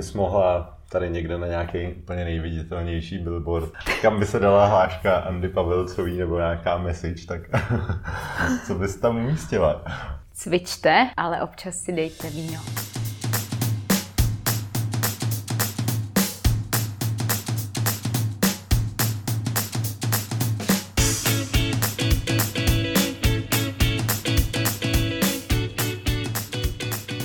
kdybys mohla tady někde na nějaký úplně nejviditelnější billboard, kam by se dala hláška Andy Pavelcový nebo nějaká message, tak co bys tam umístila? Cvičte, ale občas si dejte víno.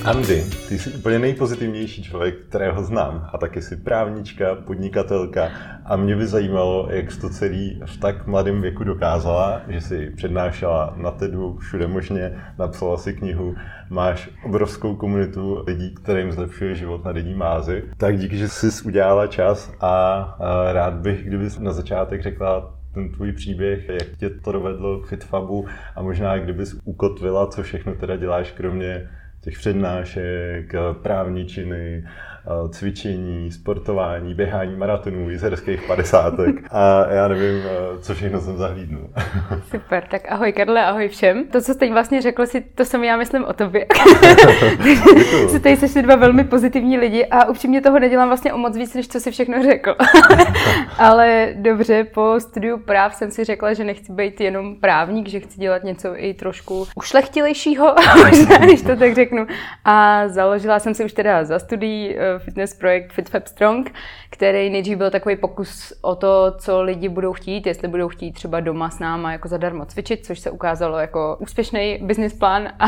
Andy, ty jsi úplně nejpozitivnější člověk, kterého znám. A taky jsi právnička, podnikatelka. A mě by zajímalo, jak jsi to celý v tak mladém věku dokázala, že jsi přednášela na TEDu, všude možně, napsala si knihu, máš obrovskou komunitu lidí, kterým zlepšuje život na denní mázy. Tak díky, že jsi udělala čas a, a rád bych, kdyby na začátek řekla ten tvůj příběh, jak tě to dovedlo k Fitfabu a možná kdybys ukotvila, co všechno teda děláš, kromě těch přednášek, právničiny, cvičení, sportování, běhání maratonů, jizerských padesátek a já nevím, co všechno jsem zahlídnul. Super, tak ahoj Karle, ahoj všem. To, co jste vlastně řekl, si, to jsem já myslím o tobě. Jste tady sešli dva velmi pozitivní lidi a upřímně toho nedělám vlastně o moc víc, než co si všechno řekl. Ale dobře, po studiu práv jsem si řekla, že nechci být jenom právník, že chci dělat něco i trošku ušlechtilejšího, když to tak řeknu. A založila jsem si už teda za studií eh, fitness projekt FitFab Strong, který nejdřív byl takový pokus o to, co lidi budou chtít, jestli budou chtít třeba doma s náma jako zadarmo cvičit, což se ukázalo jako úspěšný business plán a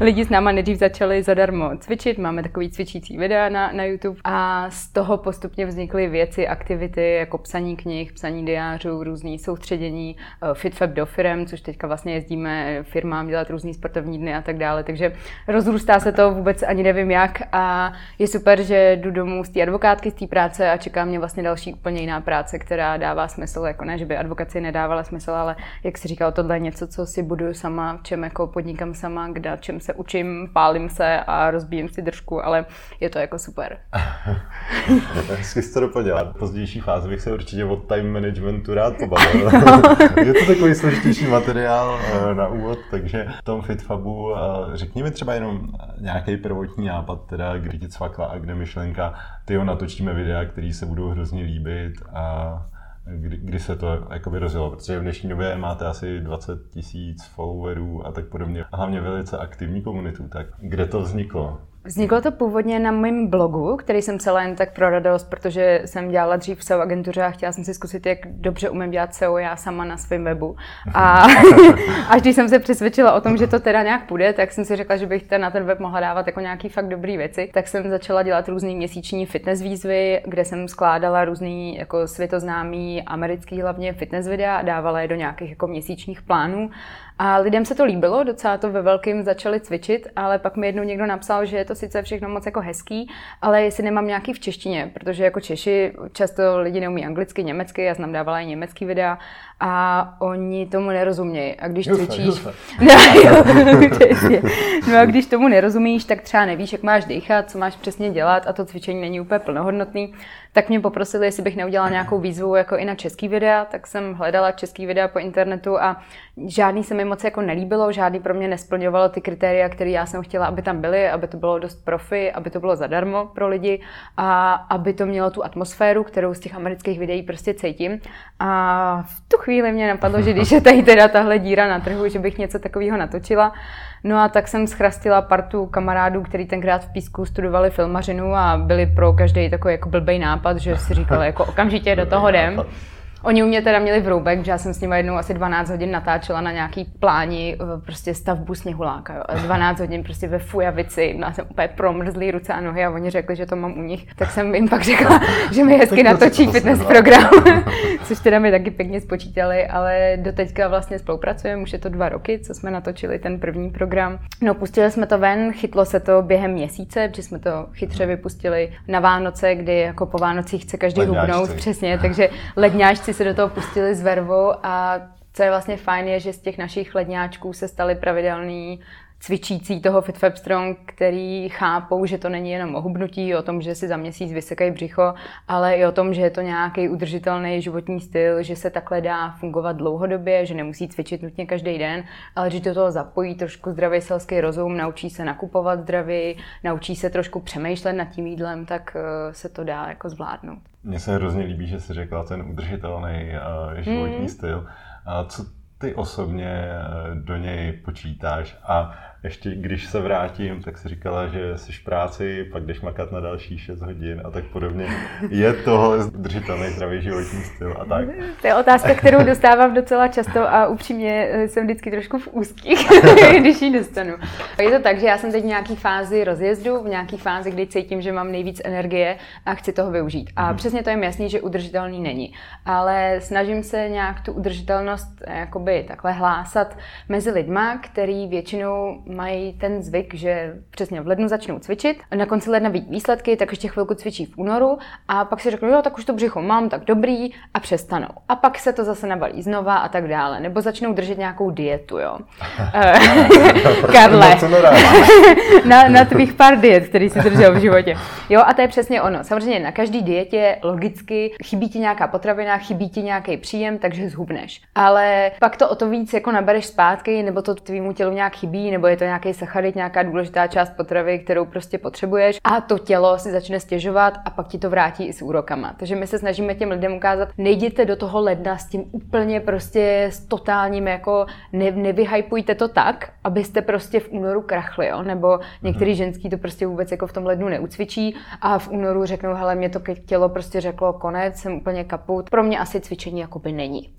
lidi s náma nejdřív začali zadarmo cvičit. Máme takový cvičící videa na, na YouTube a z toho postupně vznikly věci, aktivity jako psaní knih, psaní diářů, různý soustředění, eh, FitFab do firm, což teďka vlastně jezdíme firmám dělat různý sportovní dny a tak dále. Takže rozrůstá se to vůbec ani nevím jak a je super, že jdu domů z té advokátky, z té práce a čeká mě vlastně další úplně jiná práce, která dává smysl. Jako ne, že by advokaci nedávala smysl, ale jak si říkal, tohle je něco, co si buduju sama, v čem jako podnikám sama, kde, čem se učím, pálím se a rozbíjím si držku, ale je to jako super. Hezky jsi to doplnila. V pozdější fázi bych se určitě od time managementu rád pobavil. je to takový složitější materiál eh, na úvod, takže v tom FitFabu eh, řekni mi třeba jenom nějaký prvotní nápad, teda kdy ti cvakla a kde myšlenka, ty ho natočíme videa, které se budou hrozně líbit a kdy, kdy se to jakoby rozjelo, protože v dnešní době máte asi 20 tisíc followerů a tak podobně. A hlavně velice aktivní komunitu, tak kde to vzniklo? Vzniklo to původně na mém blogu, který jsem celá jen tak pro radost, protože jsem dělala dřív v SEO agentuře a chtěla jsem si zkusit, jak dobře umím dělat SEO já sama na svém webu. A až když jsem se přesvědčila o tom, že to teda nějak půjde, tak jsem si řekla, že bych na ten web mohla dávat jako nějaký fakt dobrý věci. Tak jsem začala dělat různé měsíční fitness výzvy, kde jsem skládala různý jako světoznámý americký hlavně fitness videa a dávala je do nějakých jako měsíčních plánů. A lidem se to líbilo, docela to ve velkým začali cvičit, ale pak mi jednou někdo napsal, že je to sice všechno moc jako hezký, ale jestli nemám nějaký v češtině, protože jako Češi často lidi neumí anglicky, německy, já jsem dávala i německý videa a oni tomu nerozumějí. A když jufe, cvičíš... Jufe. No, jo, no a když tomu nerozumíš, tak třeba nevíš, jak máš dýchat, co máš přesně dělat a to cvičení není úplně plnohodnotný, tak mě poprosili, jestli bych neudělala nějakou výzvu jako i na český videa, tak jsem hledala český videa po internetu a žádný se mi moc jako nelíbilo, žádný pro mě nesplňovalo ty kritéria, které já jsem chtěla, aby tam byly, aby to bylo dost profi, aby to bylo zadarmo pro lidi a aby to mělo tu atmosféru, kterou z těch amerických videí prostě cítím. A v tu chvíli mě napadlo, že když je tady teda tahle díra na trhu, že bych něco takového natočila. No a tak jsem schrastila partu kamarádů, který tenkrát v Písku studovali filmařinu a byli pro každý takový jako blbej nápad, že si říkali jako okamžitě do toho jdem. Oni u mě teda měli vroubek, že já jsem s nimi jednou asi 12 hodin natáčela na nějaký pláni eh, prostě stavbu sněhuláka. Jo. 12 hodin prostě ve fujavici, měla jsem úplně promrzlý ruce a nohy a oni řekli, že to mám u nich. Tak jsem jim pak řekla, že mi hezky natočí fitness program, což teda mi taky pěkně spočítali, ale do teďka vlastně spolupracujeme, už je to dva roky, co jsme natočili ten první program. No pustili jsme to ven, chytlo se to během měsíce, protože jsme to chytře vypustili na Vánoce, kdy jako po Vánocích chce každý hubnout, přesně, takže ledňáčci si se do toho pustili s vervou a co je vlastně fajn, je, že z těch našich ledňáčků se staly pravidelný cvičící toho FitFab Strong, který chápou, že to není jenom o hubnutí, o tom, že si za měsíc vysekají břicho, ale i o tom, že je to nějaký udržitelný životní styl, že se takhle dá fungovat dlouhodobě, že nemusí cvičit nutně každý den, ale že do toho zapojí trošku zdravý selský rozum, naučí se nakupovat zdravě, naučí se trošku přemýšlet nad tím jídlem, tak eh, se to dá jako zvládnout. Mně se hrozně líbí, že jsi řekla ten udržitelný uh, životní hmm. styl. A co ty osobně eh, do něj počítáš a ještě když se vrátím, tak si říkala, že jsi v práci, pak jdeš makat na další 6 hodin a tak podobně. Je tohle držitelný zdravý životní styl a tak? To je otázka, kterou dostávám docela často a upřímně eh, jsem vždycky trošku v úzkých, když ji dostanu. Je to tak, že já jsem teď v nějaký fázi rozjezdu, v nějaký fázi, kdy cítím, že mám nejvíc energie a chci toho využít. A hmm. přesně to je jasný, že udržitelný není. Ale snažím se nějak tu udržitelnost eh, jakoby takhle hlásat mezi lidma, který většinou mají ten zvyk, že přesně v lednu začnou cvičit, na konci ledna vidí výsledky, tak ještě chvilku cvičí v únoru a pak si řeknou, jo, tak už to břicho mám, tak dobrý a přestanou. A pak se to zase nabalí znova a tak dále. Nebo začnou držet nějakou dietu, jo. Eh, Karle, na, na tvých pár diet, který si držel v životě. Jo, a to je přesně ono. Samozřejmě na každý dietě logicky chybí ti nějaká potravina, chybí ti nějaký příjem, takže zhubneš. Ale pak to o to víc jako nabereš zpátky, nebo to tvýmu tělu nějak chybí, nebo je to nějaký sacharit, nějaká důležitá část potravy, kterou prostě potřebuješ a to tělo si začne stěžovat a pak ti to vrátí i s úrokama. Takže my se snažíme těm lidem ukázat, nejděte do toho ledna s tím úplně prostě s totálním jako ne, nevyhypujte to tak, abyste prostě v únoru krachli, jo? nebo některý mm-hmm. ženský to prostě vůbec jako v tom lednu neucvičí a v únoru řeknou, hele, mě to tělo prostě řeklo konec, jsem úplně kaput. Pro mě asi cvičení jakoby není.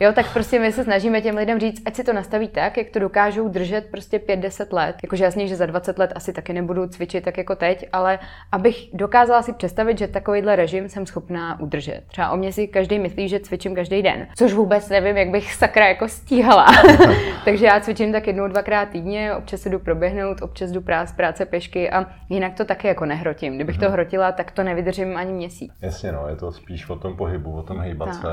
Jo, tak prostě my se snažíme těm lidem říct, ať si to nastaví tak, jak to dokážou držet prostě 5-10 let. Jakože jasně, že za 20 let asi taky nebudu cvičit tak jako teď, ale abych dokázala si představit, že takovýhle režim jsem schopná udržet. Třeba o mě si každý myslí, že cvičím každý den, což vůbec nevím, jak bych sakra jako stíhala. Takže já cvičím tak jednou, dvakrát týdně, občas se jdu proběhnout, občas jdu prác, práce pěšky a jinak to taky jako nehrotím. Kdybych to mhm. hrotila, tak to nevydržím ani měsíc. Jasně, no, je to spíš o tom pohybu, o tom hýbat tak, se,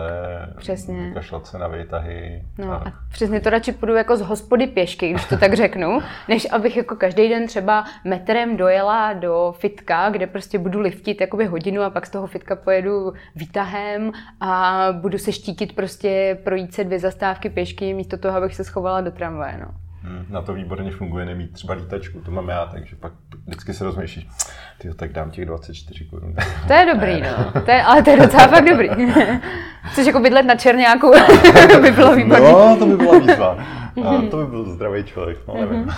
přesně. kašlat se na výtahy. No a... a přesně to radši půjdu jako z hospody pěšky, když to tak řeknu, než abych jako každý den třeba metrem dojela do fitka, kde prostě budu liftit jakoby hodinu a pak z toho fitka pojedu výtahem a budu se štítit prostě projít se dvě zastávky pěšky místo toho, abych se schovala do tramvaje. No. Hmm, na to výborně funguje nemít třeba lítačku, to mám já, takže pak vždycky se rozmýšlíš, ty tak dám těch 24 korun. To je dobrý, no. To je, ale to je docela fakt dobrý. Což jako bydlet na černáku by bylo výborné. No, to by byla výzva. A to by byl zdravý člověk, no nevím.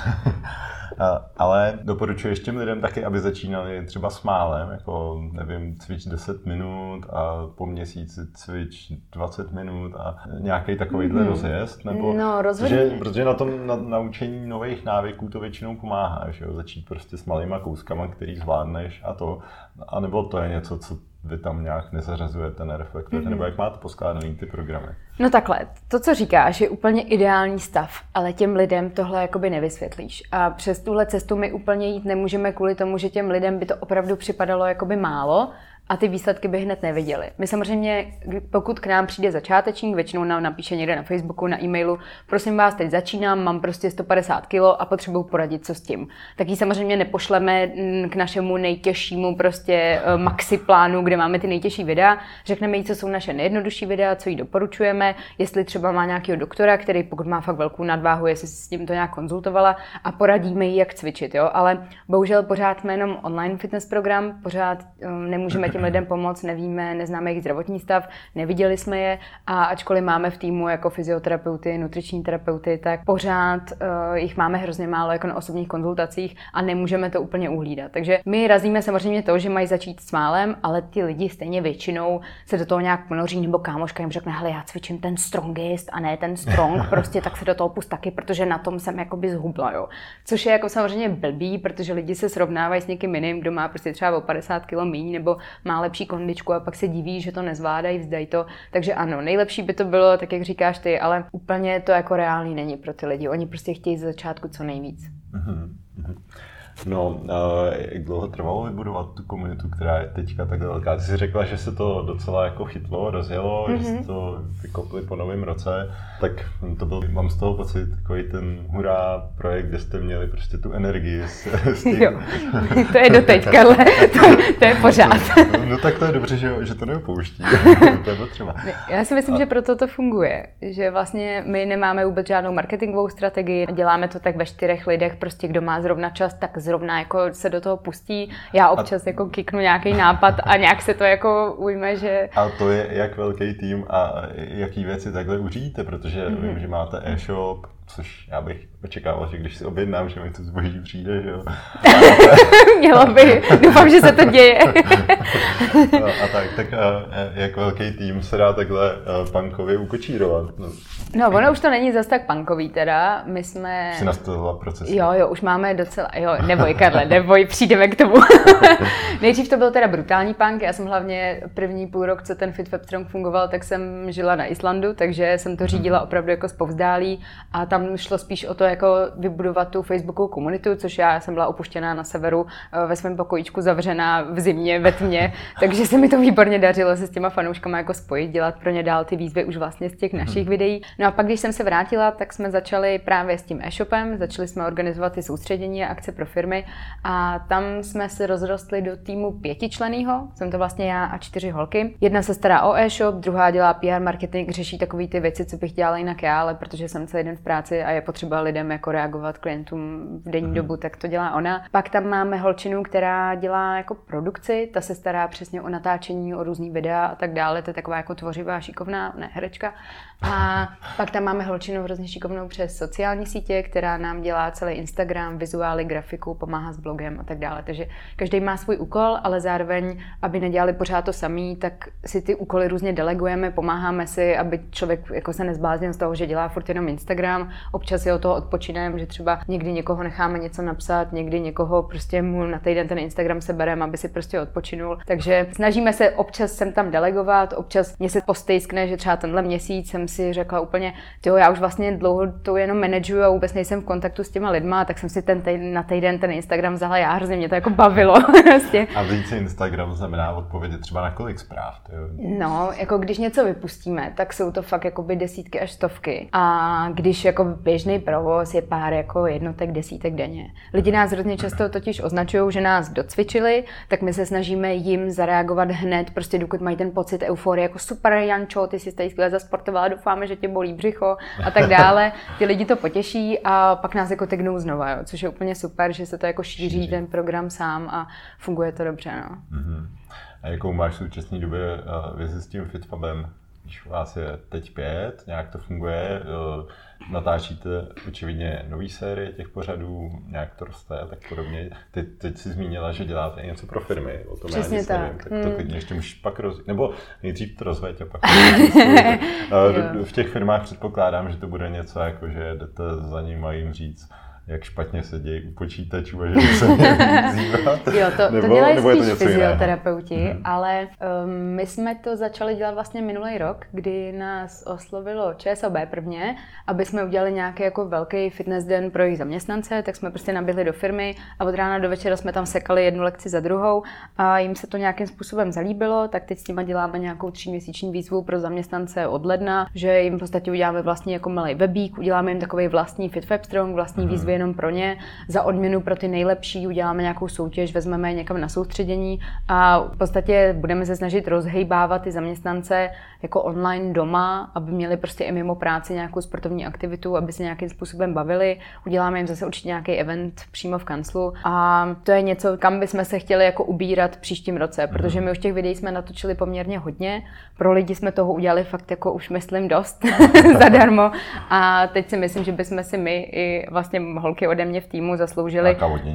Mhm. Ale doporučuješ těm lidem taky, aby začínali třeba s málem, jako nevím, cvič 10 minut a po měsíci cvič 20 minut a nějaký takovýhle mm. rozjezd, nebo no, protože, protože na tom na, naučení nových návyků to většinou pomáhá, že jo? začít prostě s malýma kouskama, který zvládneš a to, a nebo to je něco, co vy tam nějak nezařazujete, nereflektujete, mm-hmm. nebo jak máte poskládaný ty programy? No takhle, to, co říkáš, je úplně ideální stav, ale těm lidem tohle jakoby nevysvětlíš. A přes tuhle cestu my úplně jít nemůžeme kvůli tomu, že těm lidem by to opravdu připadalo jakoby málo, a ty výsledky by hned neviděli. My samozřejmě, pokud k nám přijde začátečník, většinou nám napíše někde na Facebooku, na e-mailu, prosím vás, teď začínám, mám prostě 150 kg a potřebuji poradit, co s tím. Tak ji samozřejmě nepošleme mm, k našemu nejtěžšímu prostě eh, maxi plánu, kde máme ty nejtěžší videa. Řekneme jí, co jsou naše nejjednodušší videa, co jí doporučujeme, jestli třeba má nějakého doktora, který pokud má fakt velkou nadváhu, jestli si s tím to nějak konzultovala a poradíme jí, jak cvičit. Jo? Ale bohužel pořád jsme jenom online fitness program, pořád um, nemůžeme těm lidem pomoct, nevíme, neznáme jejich zdravotní stav, neviděli jsme je a ačkoliv máme v týmu jako fyzioterapeuty, nutriční terapeuty, tak pořád uh, jich máme hrozně málo jako na osobních konzultacích a nemůžeme to úplně uhlídat. Takže my razíme samozřejmě to, že mají začít s málem, ale ty lidi stejně většinou se do toho nějak ponoří, nebo kámoška jim řekne, hele, já cvičím ten strongest a ne ten strong, prostě tak se do toho pust taky, protože na tom jsem jakoby zhubla, jo. Což je jako samozřejmě blbý, protože lidi se srovnávají s někým jiným, kdo má prostě třeba o 50 kg méně nebo má lepší kondičku a pak se diví, že to nezvládají, vzdají to. Takže ano, nejlepší by to bylo, tak jak říkáš ty, ale úplně to jako reálný není pro ty lidi. Oni prostě chtějí z začátku co nejvíc. Uh-huh. No, jak dlouho trvalo vybudovat tu komunitu, která je teďka tak velká? Ty jsi řekla, že se to docela jako chytlo, rozjelo, mm-hmm. že jste to vykopli po novém roce, tak to byl, mám z toho pocit, takový ten hurá projekt, kde jste měli prostě tu energii s, s tím. Jo, to je doteď, Karle, to, to je pořád. No, no tak to je dobře, že, že to neopouští, to je potřeba. Já si myslím, A... že proto to funguje, že vlastně my nemáme vůbec žádnou marketingovou strategii, děláme to tak ve čtyřech lidech, prostě kdo má zrovna čas, tak zrovna jako se do toho pustí. Já občas a... jako kiknu nějaký nápad a nějak se to jako ujme, že... A to je jak velký tým a jaký věci takhle uřídíte, protože mm-hmm. vím, že máte e-shop, což já bych očekával, že když si objednám, že mi to zboží přijde, že jo. Mělo by, doufám, že se to děje. no, a tak, tak a, jak velký tým se dá takhle punkově ukočírovat? No. no, ono už to není zas tak punkový teda, my jsme... Jsi nastavila proces. Jo, jo, už máme docela, jo, neboj Karle, neboj, přijdeme k tomu. Nejdřív to byl teda brutální punk, já jsem hlavně první půl rok, co ten Fit Web fungoval, tak jsem žila na Islandu, takže jsem to mhm. řídila opravdu jako zpovzdálí a tam šlo spíš o to, jako vybudovat tu Facebookovou komunitu, což já jsem byla opuštěná na severu eh, ve svém pokojíčku zavřená v zimě, ve tmě, takže se mi to výborně dařilo se s těma fanouškama jako spojit, dělat pro ně dál ty výzvy už vlastně z těch mhm. našich videí. No a pak, když jsem se vrátila, tak jsme začali právě s tím e-shopem, začali jsme organizovat ty soustředění a akce pro firmy a tam jsme se rozrostli do týmu pětičleného, jsem to vlastně já a čtyři holky. Jedna se stará o e-shop, druhá dělá PR marketing, řeší takové ty věci, co bych dělala jinak já, ale protože jsem celý den v práci a je potřeba lidem jako reagovat klientům v denní mm-hmm. dobu, tak to dělá ona. Pak tam máme holčinu, která dělá jako produkci, ta se stará přesně o natáčení, o různý videa a tak dále, to je taková jako tvořivá, šikovná, ne herečka. A pak tam máme holčinu hrozně šikovnou přes sociální sítě, která nám dělá celý Instagram, vizuály, grafiku, pomáhá s blogem a tak dále. Takže každý má svůj úkol, ale zároveň, aby nedělali pořád to samý, tak si ty úkoly různě delegujeme, pomáháme si, aby člověk jako se nezbláznil z toho, že dělá furt jenom Instagram, občas je o toho odpočinem, že třeba někdy někoho necháme něco napsat, někdy někoho prostě mu na týden ten Instagram sebereme, aby si prostě odpočinul. Takže snažíme se občas sem tam delegovat, občas mě se postejskne, že třeba tenhle měsíc jsem si řekla úplně, jo, já už vlastně dlouho to jenom manažuju a vůbec nejsem v kontaktu s těma lidma, tak jsem si ten týden, na týden ten Instagram vzala já, hrozně mě to jako bavilo. prostě. A víc Instagram znamená odpovědět třeba na kolik zpráv? Jo? No, jako když něco vypustíme, tak jsou to fakt jako by desítky až stovky. A když jako běžný provoz je pár jako jednotek, desítek denně. Lidi nás hrozně často totiž označují, že nás docvičili, tak my se snažíme jim zareagovat hned, prostě dokud mají ten pocit euforie, jako super Jančo, ty jsi tady skvěle zasportovala, doufáme, že tě bolí břicho a tak dále. Ty lidi to potěší a pak nás jako tegnou znova, jo, což je úplně super, že se to jako šíří ten program sám a funguje to dobře. No. Mm-hmm. A jakou máš v současné době uh, vizi s tím FitFabem? Když vás je teď pět, nějak to funguje, uh, natáčíte očividně nový série těch pořadů, nějak to roste a tak podobně. Ty teď si zmínila, že děláte něco pro firmy, o tom Přesně já nic tak. nevím, tak to hmm. klidně ještě můžeš pak roz... nebo nejdřív to rozveď a pak v těch firmách předpokládám, že to bude něco jako, že jdete za ním a jim říct, jak špatně se dějí u počítačů a že se Jo, to, nebo, to dělají nebo spíš to fyzioterapeuti, hmm. ale um, my jsme to začali dělat vlastně minulý rok, kdy nás oslovilo ČSOB prvně, aby jsme udělali nějaký jako velký fitness den pro jejich zaměstnance, tak jsme prostě naběhli do firmy a od rána do večera jsme tam sekali jednu lekci za druhou a jim se to nějakým způsobem zalíbilo, tak teď s nimi děláme nějakou tříměsíční výzvu pro zaměstnance od ledna, že jim v podstatě uděláme vlastně jako malý webík, uděláme jim takový vlastní FitWebstrong, vlastní hmm. výzvy jenom pro ně. Za odměnu pro ty nejlepší uděláme nějakou soutěž, vezmeme je někam na soustředění a v podstatě budeme se snažit rozhejbávat ty zaměstnance jako online doma, aby měli prostě i mimo práci nějakou sportovní aktivitu, aby se nějakým způsobem bavili. Uděláme jim zase určitě nějaký event přímo v kanclu a to je něco, kam bychom se chtěli jako ubírat příštím roce, protože my už těch videí jsme natočili poměrně hodně. Pro lidi jsme toho udělali fakt jako už myslím dost zadarmo a teď si myslím, že bychom si my i vlastně holky ode mě v týmu zasloužili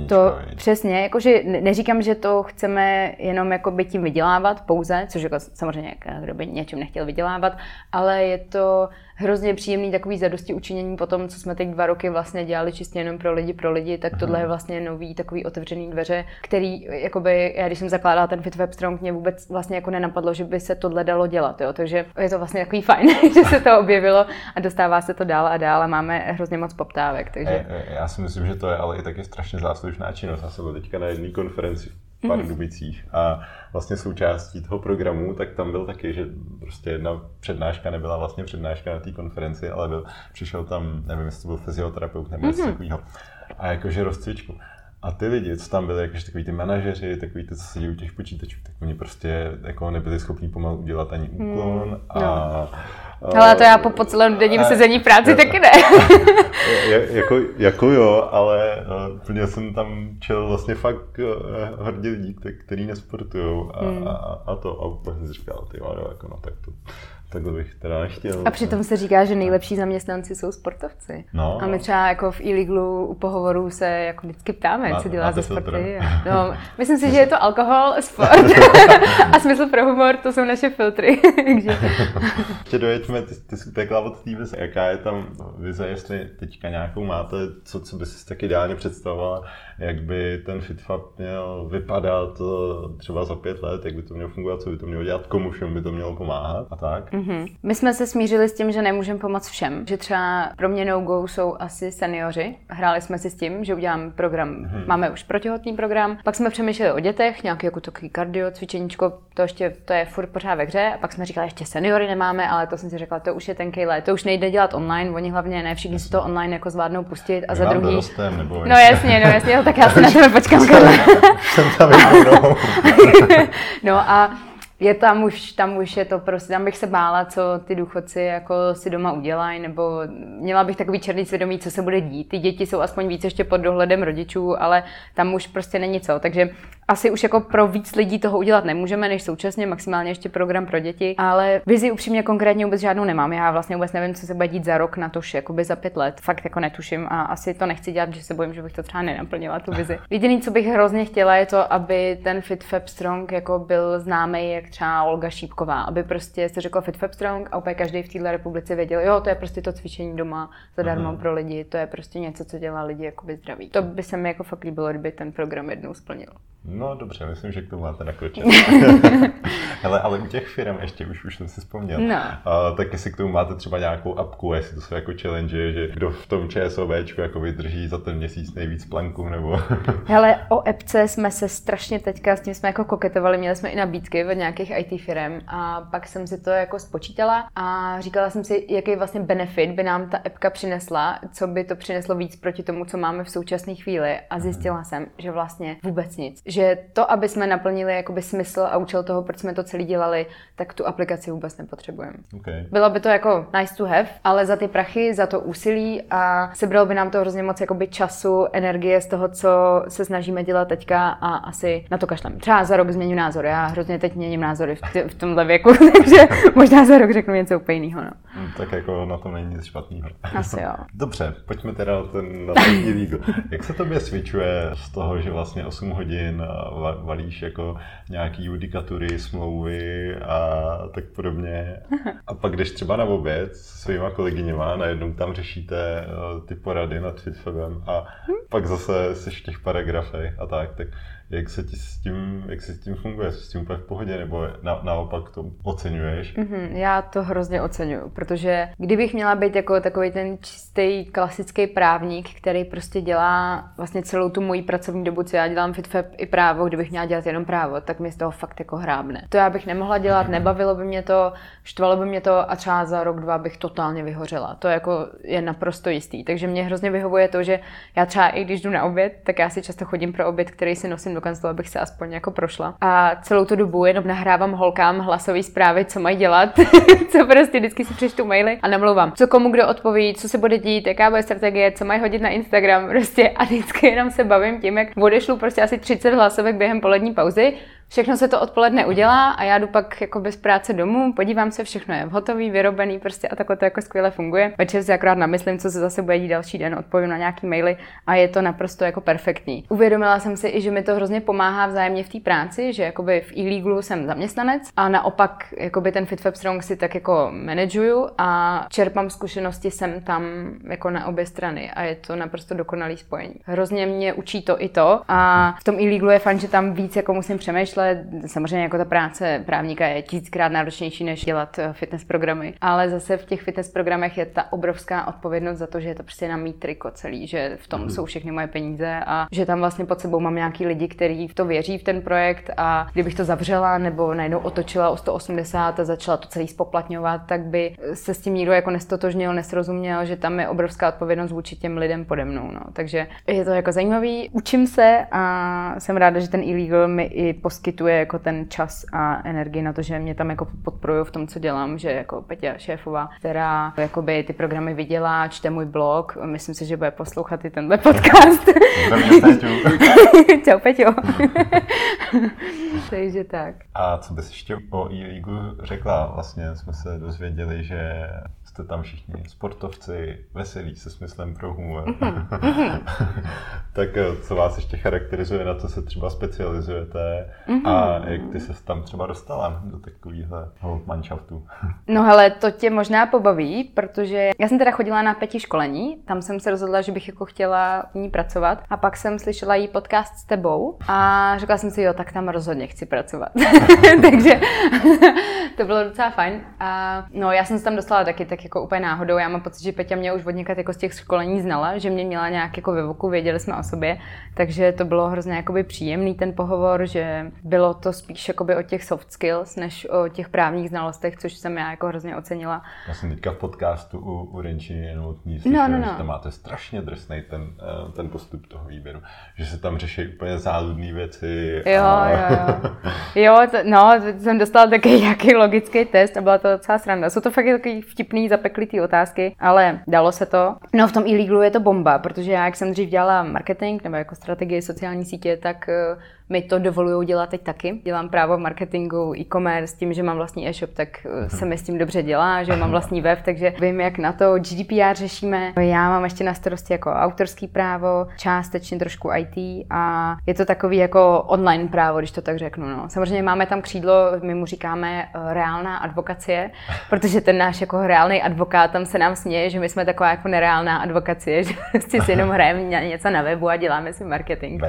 to přesně, jakože neříkám, že to chceme jenom jako by tím vydělávat pouze, což jako samozřejmě kdo by něčím nechtěl vydělávat, ale je to hrozně příjemný takový zadosti učinění po tom, co jsme teď dva roky vlastně dělali čistě jenom pro lidi, pro lidi, tak tohle je vlastně nový takový otevřený dveře, který, jakoby, já když jsem zakládala ten Fit Web Strong, mě vůbec vlastně jako nenapadlo, že by se tohle dalo dělat, jo. takže je to vlastně takový fajn, že se to objevilo a dostává se to dál a dál a máme hrozně moc poptávek. Takže... E, e, já si myslím, že to je ale i taky strašně záslužná činnost. Já jsem byl teďka na jedné konferenci Pardubicích a vlastně součástí toho programu, tak tam byl taky, že prostě jedna přednáška nebyla vlastně přednáška na té konferenci, ale byl, přišel tam, nevím, jestli to byl fyzioterapeut nebo něco mm-hmm. takového, a jakože rozcvičku. A ty lidi, co tam byli, jakože takový ty manažeři, takový ty, co sedí u těch počítačů, tak oni prostě jako nebyli schopni pomalu udělat ani úklon hmm, a no. Ale to já po, po celém denním sezení v práci taky ne. jako, jako jo, ale uh, úplně jsem tam čel vlastně fakt hrdě lidí, kteří nesportují a, hmm. a, a, to. A úplně jsem říkal, ty jo, jako no, tak to Takhle bych teda nechtěl. A přitom se říká, že nejlepší zaměstnanci jsou sportovci. No, a my třeba jako v e u pohovorů se jako vždycky ptáme, co dělá ze sporty. No, myslím si, že je to alkohol, sport a smysl pro humor, to jsou naše filtry. Ještě dojeďme, ty, ty jsi utekla od té vize. Jaká je tam vize, jestli teďka nějakou máte, co, co by si tak ideálně představovala, jak by ten FitFab měl vypadat eh, třeba za pět let, jak by to mělo fungovat, co by to mělo dělat, komu všem by to mělo pomáhat a tak. Mm-hmm. My jsme se smířili s tím, že nemůžeme pomoct všem, že třeba pro mě no-go jsou asi seniori. Hráli jsme si s tím, že udělám program, mm-hmm. máme už protihotný program, pak jsme přemýšleli o dětech, nějaký jako takový kardio, cvičeníčko, to ještě to je furt pořád ve hře, a pak jsme říkali, ještě seniory nemáme, ale to jsem si řekla, to už je ten let, to už nejde dělat online, oni hlavně ne všichni si to online jako zvládnou pustit. A My za druhý. Dorostem, nebo no jasně, no jasně, tak já se na tebe počkám, Jsem tam no a je tam už, tam už je to prostě, tam bych se bála, co ty důchodci jako si doma udělají, nebo měla bych takový černý svědomí, co se bude dít. Ty děti jsou aspoň víc ještě pod dohledem rodičů, ale tam už prostě není co. Takže asi už jako pro víc lidí toho udělat nemůžeme, než současně maximálně ještě program pro děti, ale vizi upřímně konkrétně vůbec žádnou nemám. Já vlastně vůbec nevím, co se bude dít za rok, na to, jakoby za pět let. Fakt jako netuším a asi to nechci dělat, že se bojím, že bych to třeba nenaplnila tu vizi. Jediný, co bych hrozně chtěla, je to, aby ten Fit Fab Strong jako byl známý jak třeba Olga Šípková, aby prostě se řekl Fit Fab Strong a úplně každý v této republice věděl, jo, to je prostě to cvičení doma zadarmo uh-huh. pro lidi, to je prostě něco, co dělá lidi jakoby zdraví. To by se mi jako fakt líbilo, kdyby ten program jednou splnil. No dobře, myslím, že k tomu máte nakročit. Hele, ale u těch firm ještě, už, už jsem si vzpomněl, no. a, tak jestli k tomu máte třeba nějakou apku, jestli to jsou jako challenge, že kdo v tom ČSOVčku jako vydrží za ten měsíc nejvíc planků, nebo... Hele, o appce jsme se strašně teďka, s tím jsme jako koketovali, měli jsme i nabídky od nějakých IT firm a pak jsem si to jako spočítala a říkala jsem si, jaký vlastně benefit by nám ta appka přinesla, co by to přineslo víc proti tomu, co máme v současné chvíli. A zjistila jsem, že vlastně vůbec nic. Že to, aby jsme naplnili jakoby smysl a účel toho, proč jsme to celý dělali, tak tu aplikaci vůbec nepotřebujeme. Okay. Bylo by to jako nice to have, ale za ty prachy, za to úsilí a sebralo by nám to hrozně moc jakoby času, energie z toho, co se snažíme dělat teďka a asi na to kašlem. Třeba za rok změním názor. Já hrozně teď měním názory v, t- v tomhle věku, takže možná za rok řeknu něco úplně jiného. No. Hmm, tak jako na tom není nic špatného. Asi jo. Dobře, pojďme teda ten, na ten Jak se tobě svičuje z toho, že vlastně 8 hodin valíš jako nějaký judikatury, smlouvy a tak podobně. A pak jdeš třeba na oběd s svýma kolegyněma, najednou tam řešíte eh, ty porady nad FitFabem a pak zase jsi v těch paragrafech a tak, tak jak se ti s tím, jak se s tím funguje? Jsi s tím úplně v pohodě, nebo na, naopak to oceňuješ? Mm-hmm, já to hrozně oceňuju, protože kdybych měla být jako takový ten čistý klasický právník, který prostě dělá vlastně celou tu moji pracovní dobu, co já dělám FitFab i právo, kdybych měla dělat jenom právo, tak mi z toho fakt jako hrábne. To já bych nemohla dělat, mhm. nebavilo by mě to, štvalo by mě to a třeba za rok, dva bych totálně vyhořela. To jako je naprosto jistý. Takže mě hrozně vyhovuje to, že já třeba i když jdu na oběd, tak já si často chodím pro oběd, který si nosím do kanclu, abych se aspoň jako prošla. A celou tu dobu jenom nahrávám holkám hlasové zprávy, co mají dělat, co prostě vždycky si přečtu maily a namluvám, co komu kdo odpoví, co se bude dít, jaká bude strategie, co mají hodit na Instagram, prostě a vždycky jenom se bavím tím, jak odešlu prostě asi 30 hlasovek během polední pauzy Všechno se to odpoledne udělá a já jdu pak jako bez práce domů, podívám se, všechno je hotový, vyrobený prostě a takhle to jako skvěle funguje. Večer si akorát namyslím, co se zase bude dít další den, odpovím na nějaký maily a je to naprosto jako perfektní. Uvědomila jsem si i, že mi to hrozně pomáhá vzájemně v té práci, že jakoby v e jsem zaměstnanec a naopak jakoby ten FitWeb Strong si tak jako manažuju a čerpám zkušenosti sem tam jako na obě strany a je to naprosto dokonalý spojení. Hrozně mě učí to i to a v tom e je fajn, že tam víc jako musím přemýšlet. Samozřejmě jako ta práce právníka je tisíckrát náročnější, než dělat eh, fitness programy, ale zase v těch fitness programech je ta obrovská odpovědnost za to, že je to prostě na mý triko celý, že v tom mm. jsou všechny moje peníze a že tam vlastně pod sebou mám nějaký lidi, kteří v to věří v ten projekt a kdybych to zavřela nebo najednou otočila o 180 a začala to celý spoplatňovat, tak by se s tím nikdo jako nestotožnil, nesrozuměl, že tam je obrovská odpovědnost vůči těm lidem pode mnou. No. Takže je to jako zajímavý, učím se a jsem ráda, že ten illegal mi i poskytuje jako ten čas a energii na to, že mě tam jako podporují v tom, co dělám, že jako Peťa šéfová, která jakoby ty programy viděla, čte můj blog, myslím si, že bude poslouchat i tenhle podcast. Čau Peťo. Takže tak. A co bys ještě o e řekla? Vlastně jsme se dozvěděli, že jste tam všichni sportovci, veselí se smyslem pro humor. Mm-hmm. tak eh, co vás ještě charakterizuje, na co se třeba specializujete mm-hmm. a jak ty se tam třeba dostala do takového manšaftu? no hele, to tě možná pobaví, protože já jsem teda chodila na pěti školení, tam jsem se rozhodla, že bych jako chtěla v ní pracovat a pak jsem slyšela jí podcast s tebou a řekla jsem si, jo, tak tam rozhodně chci pracovat. Takže to bylo docela fajn. A no, já jsem se tam dostala taky tak jako úplně náhodou. Já mám pocit, že Peťa mě už od jako z těch školení znala, že mě měla nějak jako ve voku, věděli jsme o sobě, takže to bylo hrozně jakoby příjemný ten pohovor, že bylo to spíš jakoby o těch soft skills, než o těch právních znalostech, což jsem já jako hrozně ocenila. Já jsem teďka v podcastu u, u Renčiny jenom no, no, no. že tam máte strašně drsný ten, eh, ten postup toho výběru, že se tam řeší úplně záludné věci. Jo, a... jo, jo. Jo, to, no, jsem dostala taky nějaký logický test a byla to docela sranda. Jsou to fakt takový vtipný, zapeklitý otázky, ale dalo se to. No v tom e je to bomba, protože já, jak jsem dřív dělala marketing nebo jako strategii sociální sítě, tak eh, mi to dovolují dělat teď taky. Dělám právo v marketingu, e-commerce, tím, že mám vlastní e-shop, tak eh, se mi s tím dobře dělá, že mám vlastní web, takže vím, jak na to GDPR řešíme. Já mám ještě na starosti jako autorský právo, částečně trošku IT a je to takový jako online právo, když to tak řeknu. No. Samozřejmě máme tam křídlo, my mu říkáme eh, reálná advokacie, protože ten náš jako reálný advokát tam se nám směje, že my jsme taková jako nereálná advokacie, že prostě si jenom hrajeme něco na webu a děláme si marketing.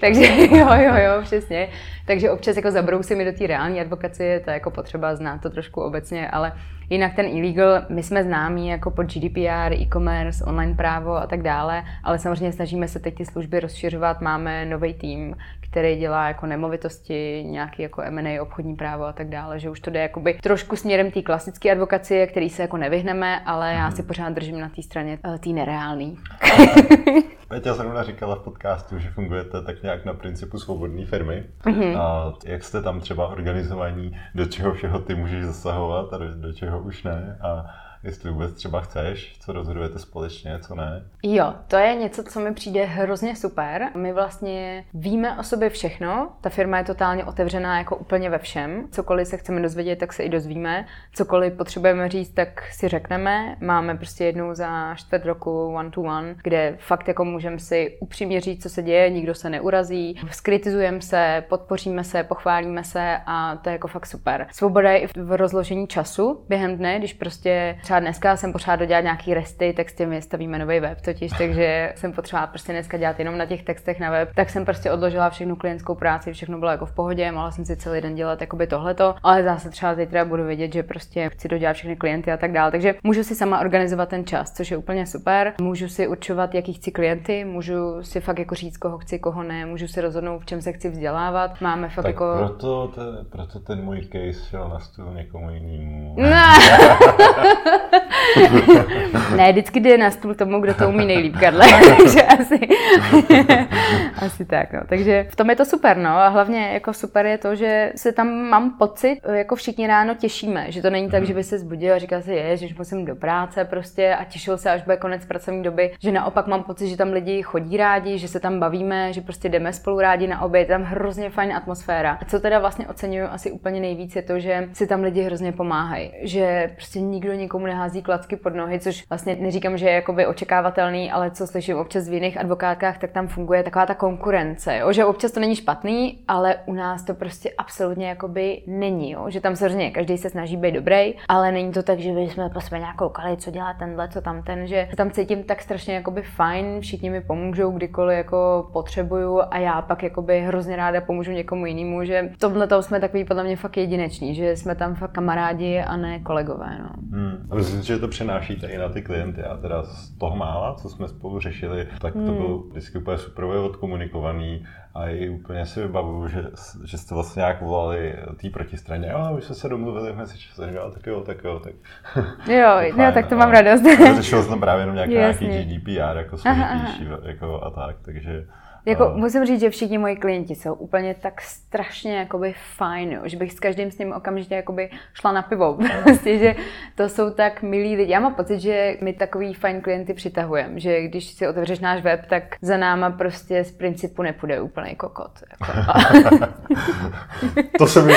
Takže jo, jo, jo, přesně. Takže občas jako zabrousím do té reální advokacie, to je jako potřeba znát to trošku obecně, ale jinak ten illegal, my jsme známí jako pod GDPR, e-commerce, online právo a tak dále, ale samozřejmě snažíme se teď ty služby rozšiřovat, máme nový tým, který dělá jako nemovitosti, nějaký jako M&A, obchodní právo a tak dále, že už to jde jakoby trošku směrem té klasické advokacie, který se jako nevyhneme, ale já si pořád držím na té straně uh, té nereální. Peťa zrovna říkala v podcastu, že fungujete tak nějak na principu svobodné firmy. Mm-hmm. A jak jste tam třeba organizovaní, do čeho všeho ty můžeš zasahovat a do, do čeho už ne? A jestli vůbec třeba chceš, co rozhodujete společně, co ne. Jo, to je něco, co mi přijde hrozně super. My vlastně víme o sobě všechno, ta firma je totálně otevřená jako úplně ve všem. Cokoliv se chceme dozvědět, tak se i dozvíme. Cokoliv potřebujeme říct, tak si řekneme. Máme prostě jednou za čtvrt roku one to one, kde fakt jako můžeme si upřímně říct, co se děje, nikdo se neurazí, skritizujeme se, podpoříme se, pochválíme se a to je jako fakt super. Svoboda je i v rozložení času během dne, když prostě třeba třeba dneska jsem potřeba dodělat nějaký resty, tak s těmi stavíme nový web totiž, takže jsem potřeba prostě dneska dělat jenom na těch textech na web, tak jsem prostě odložila všechnu klientskou práci, všechno bylo jako v pohodě, mohla jsem si celý den dělat jakoby tohleto, ale zase třeba zítra budu vědět, že prostě chci dodělat všechny klienty a tak dále. Takže můžu si sama organizovat ten čas, což je úplně super. Můžu si určovat, jaký chci klienty, můžu si fakt jako říct, koho chci, koho ne, můžu si rozhodnout, v čem se chci vzdělávat. Máme fakt tak jako. Proto, te, proto ten můj case šel na stůl někomu jinému. No. ne, vždycky jde na stůl tomu, kdo to umí nejlíp, Karle. Takže asi, asi tak, no. Takže v tom je to super, no. A hlavně jako super je to, že se tam mám pocit, jako všichni ráno těšíme. Že to není tak, že by se zbudil a říkal si, je, že musím do práce prostě a těšil se, až bude konec pracovní doby. Že naopak mám pocit, že tam lidi chodí rádi, že se tam bavíme, že prostě jdeme spolu rádi na oběd, tam hrozně fajn atmosféra. A co teda vlastně oceňuju asi úplně nejvíc je to, že si tam lidi hrozně pomáhají. Že prostě nikdo nikomu nehází klacky pod nohy, což vlastně neříkám, že je jakoby očekávatelný, ale co slyším občas v jiných advokátkách, tak tam funguje taková ta konkurence, jo? že občas to není špatný, ale u nás to prostě absolutně jakoby není, jo? že tam hrozně každý se snaží být dobrý, ale není to tak, že bychom jsme nějak koukali, co dělá tenhle, co tam ten, že tam cítím tak strašně jakoby fajn, všichni mi pomůžou kdykoliv jako potřebuju a já pak jakoby hrozně ráda pomůžu někomu jinému, že tomhle toho jsme takový podle mě fakt jedineční, že jsme tam fakt kamarádi a ne kolegové. No. Hmm. A myslím, že to přenášíte i na ty klienty. A teda z toho mála, co jsme spolu řešili, tak to hmm. bylo vždycky úplně super odkomunikovaný a i úplně si vybavuju, že, že jste vlastně nějak volali té protistraně. Jo, my jsme se domluvili v mezičase. Jo, tak jo, tak jo, tak. Jo, tak, jo, tak to mám radost. Řešil jsem právě jenom nějaký, nějaký GDPR, jako složitější, jako a tak, takže jako uh. musím říct, že všichni moji klienti jsou úplně tak strašně jakoby fajn, že bych s každým s ním okamžitě jakoby šla na pivo. Prostě, že to jsou tak milí lidi. Já mám pocit, že my takový fajn klienty přitahujeme, že když si otevřeš náš web, tak za náma prostě z principu nepůjde úplný kokot. Jako. to se mi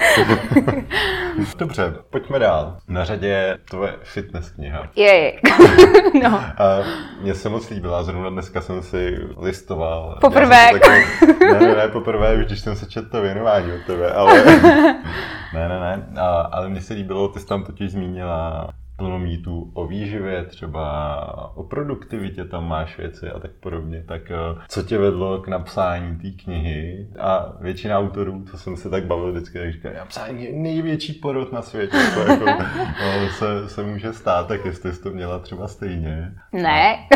Dobře, pojďme dál. Na řadě je tvoje fitness kniha. Je, no. A mně se moc líbila, zrovna dneska jsem si listoval. Poprvé. Takový, ne, ne, ne, poprvé, už když jsem se četl to věnování od tebe, ale... ne, ne, ne, a, ale mně se líbilo, ty jsi tam totiž zmínila plno mýtů o výživě, třeba o produktivitě tam máš věci a tak podobně. Tak eh, co tě vedlo k napsání té knihy? A většina autorů, co jsem se tak bavil vždycky, tak říká, napsání je největší porod na světě. To jako, no, se, se může stát, tak jestli jsi to měla třeba stejně. Ne.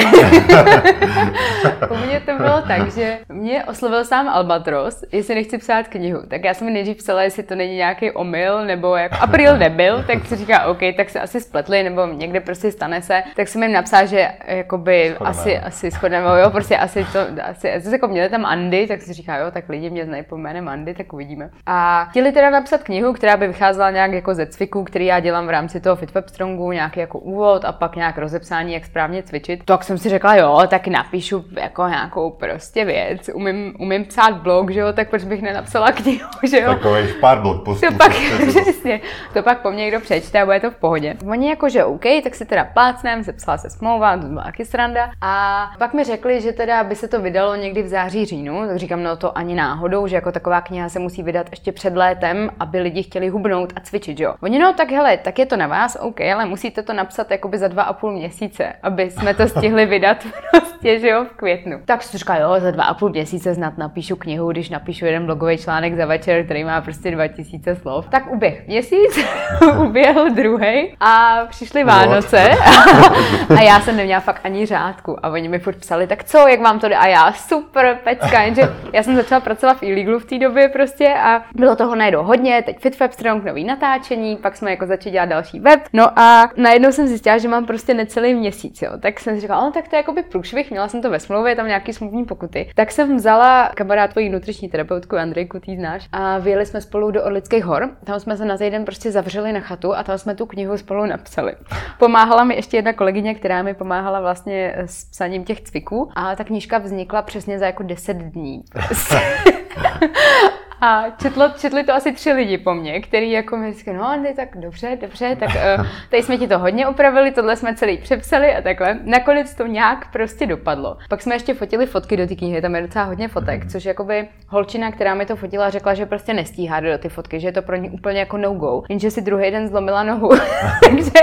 U mě to bylo tak, že mě oslovil sám Albatros, jestli nechci psát knihu. Tak já jsem nejdřív psala, jestli to není nějaký omyl, nebo jako april nebyl, tak si říká, OK, tak se asi spletli řekli, nebo někde prostě stane se, tak jsem jim napsal, že jakoby schodeme. asi, asi shodneme, jo, prostě asi to, asi, asi jako měli tam Andy, tak si říká, jo, tak lidi mě znají po jménem Andy, tak uvidíme. A chtěli teda napsat knihu, která by vycházela nějak jako ze cviku, který já dělám v rámci toho FitWeb Strongu, nějaký jako úvod a pak nějak rozepsání, jak správně cvičit. Tak jsem si řekla, jo, tak napíšu jako nějakou prostě věc, umím, umím psát blog, že jo, tak proč bych nenapsala knihu, že jo. Takový pár blog postů. To pak, přesně, to pak po mně někdo přečte a bude to v pohodě. Oni jako že OK, tak si teda plácnem, sepsala se smlouva, to byla taky sranda. A pak mi řekli, že teda by se to vydalo někdy v září, říjnu, tak říkám, no to ani náhodou, že jako taková kniha se musí vydat ještě před létem, aby lidi chtěli hubnout a cvičit, jo. Oni no, tak hele, tak je to na vás, OK, ale musíte to napsat jakoby za dva a půl měsíce, aby jsme to stihli vydat prostě, že jo, v květnu. Tak si říká, jo, za dva a půl měsíce snad napíšu knihu, když napíšu jeden blogový článek za večer, který má prostě 2000 slov. Tak uběh měsíc, uběhl druhý a přišli Vánoce a já jsem neměla fakt ani řádku a oni mi furt psali, tak co, jak vám to jde? A já, super, pecka, jenže já jsem začala pracovat v Illegalu v té době prostě a bylo toho najednou hodně, teď FitWeb Strong, nový natáčení, pak jsme jako začali dělat další web, no a najednou jsem zjistila, že mám prostě necelý měsíc, jo, tak jsem si říkala, no tak to je jakoby průšvih, měla jsem to ve smlouvě, tam nějaký smluvní pokuty, tak jsem vzala kamarád tvojí nutriční terapeutku Andrejku, ty znáš, a vyjeli jsme spolu do Orlických hor, tam jsme se na týden prostě zavřeli na chatu a tam jsme tu knihu spolu napsali. Pomáhala mi ještě jedna kolegyně, která mi pomáhala vlastně s psaním těch cviků a ta knížka vznikla přesně za jako 10 dní. A četlo, četli to asi tři lidi po mně, který jako mi říkali, no Andy, tak dobře, dobře, tak uh, tady jsme ti to hodně upravili, tohle jsme celý přepsali a takhle. Nakonec to nějak prostě dopadlo. Pak jsme ještě fotili fotky do té knihy, tam je docela hodně fotek, mhm. což jakoby holčina, která mi to fotila, řekla, že prostě nestíhá do ty fotky, že je to pro ní úplně jako no go. Jenže si druhý den zlomila nohu, takže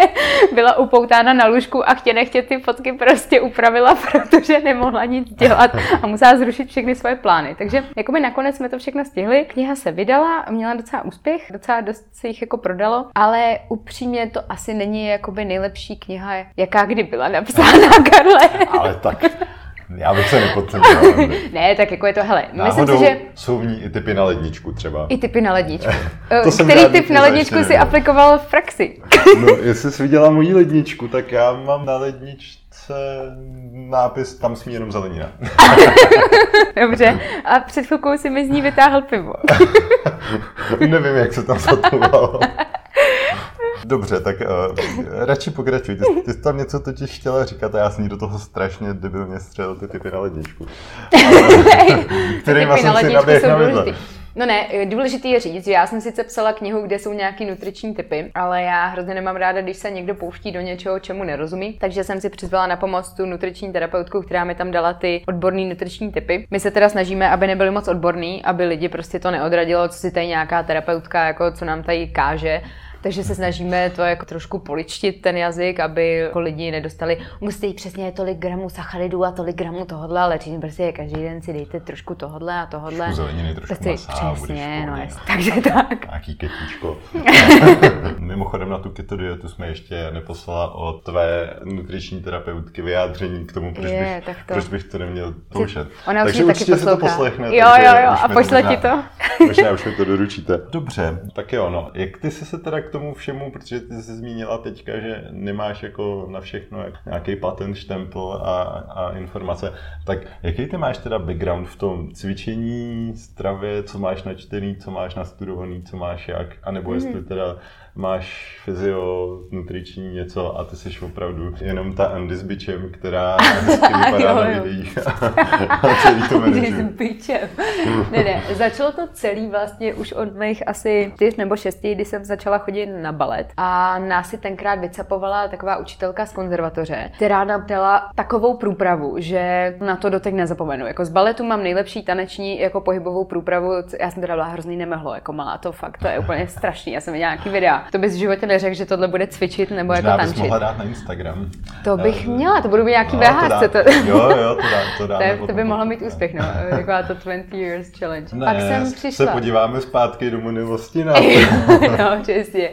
byla upoutána na lůžku a chtě nechtě ty fotky prostě upravila, protože nemohla nic dělat a musela zrušit všechny svoje plány. Takže jakoby nakonec jsme to všechno stihli kniha se vydala, měla docela úspěch, docela dost se jich jako prodalo, ale upřímně to asi není jakoby nejlepší kniha, jaká kdy byla napsána, Karle. ale tak Já bych se nepodceňoval. ne, tak jako je to, hele, Náhodou myslím si, že... jsou v ní i typy na ledničku třeba. I typy na ledničku. to Který typ na ledničku si aplikoval v praxi? no, jestli jsi viděla moji ledničku, tak já mám na ledničce nápis, tam smí jenom zelenina. Dobře, a před chvilkou si mi z ní vytáhl pivo. Nevím, jak se tam zatovalo. Dobře, tak uh, radši pokračuj. Ty, ty jsi tam něco totiž chtěla říkat a já jsem do toho strašně debilně střelil ty typy na ledničku. Kterýma jsem si naběh na No ne, důležitý je říct, že já jsem sice psala knihu, kde jsou nějaký nutriční typy, ale já hrozně nemám ráda, když se někdo pouští do něčeho, čemu nerozumí. Takže jsem si přizvala na pomoc tu nutriční terapeutku, která mi tam dala ty odborné nutriční typy. My se teda snažíme, aby nebyly moc odborný, aby lidi prostě to neodradilo, co si tady nějaká terapeutka, jako co nám tady káže takže se snažíme to jako trošku poličtit ten jazyk, aby jako lidi nedostali, musíte jít přesně tolik gramů sacharidů a tolik gramů tohohle, ale čím prostě každý den si dejte trošku tohohle a tohohle. Trošku zeleniny, trošku prostě, masa, Přesně, no jest, takže tak. Nějaký ketíčko. Mimochodem na tu keto dietu jsme ještě neposlala od tvé nutriční terapeutky vyjádření k tomu, proč, je, bych, to... proč bych to neměl poušet. Ona takže určitě si to poslechne. Jo, jo, jo, a pošle ti to. Možná už mi to doručíte. Dobře, tak jo, no. Jak ty jsi se teda k tomu všemu, protože ty jsi zmínila teďka, že nemáš jako na všechno nějaký patent, štempel a, a informace, tak jaký ty máš teda background v tom cvičení, stravě, co máš načtený, co máš nastudovaný, co máš jak, anebo jestli mhm. teda máš fyzio, nutriční něco a ty jsi opravdu jenom ta Andy s bičem, která vypadá na videích a celý to Andy s bičem. ne, ne, začalo to celý vlastně už od mých asi čtyř nebo šesti, kdy jsem začala chodit na balet. A nás si tenkrát vycapovala taková učitelka z konzervatoře, která nám dala takovou průpravu, že na to dotek nezapomenu. Jako z baletu mám nejlepší taneční jako pohybovou průpravu, já jsem teda byla hrozný nemehlo, jako malá, to fakt, to je úplně strašný, já jsem viděla nějaký videa, to bys v životě neřekl, že tohle bude cvičit nebo Možná jako tančit. mohla dát na Instagram. To bych uh, měla, to budu mít nějaký no, VHS. To, to, jo, jo, to dá, to, dá, to, to by mohlo mít úspěch, no. Taková to 20 years challenge. Ne, pak jsem přišla. se podíváme zpátky do minulosti. No, no přesně.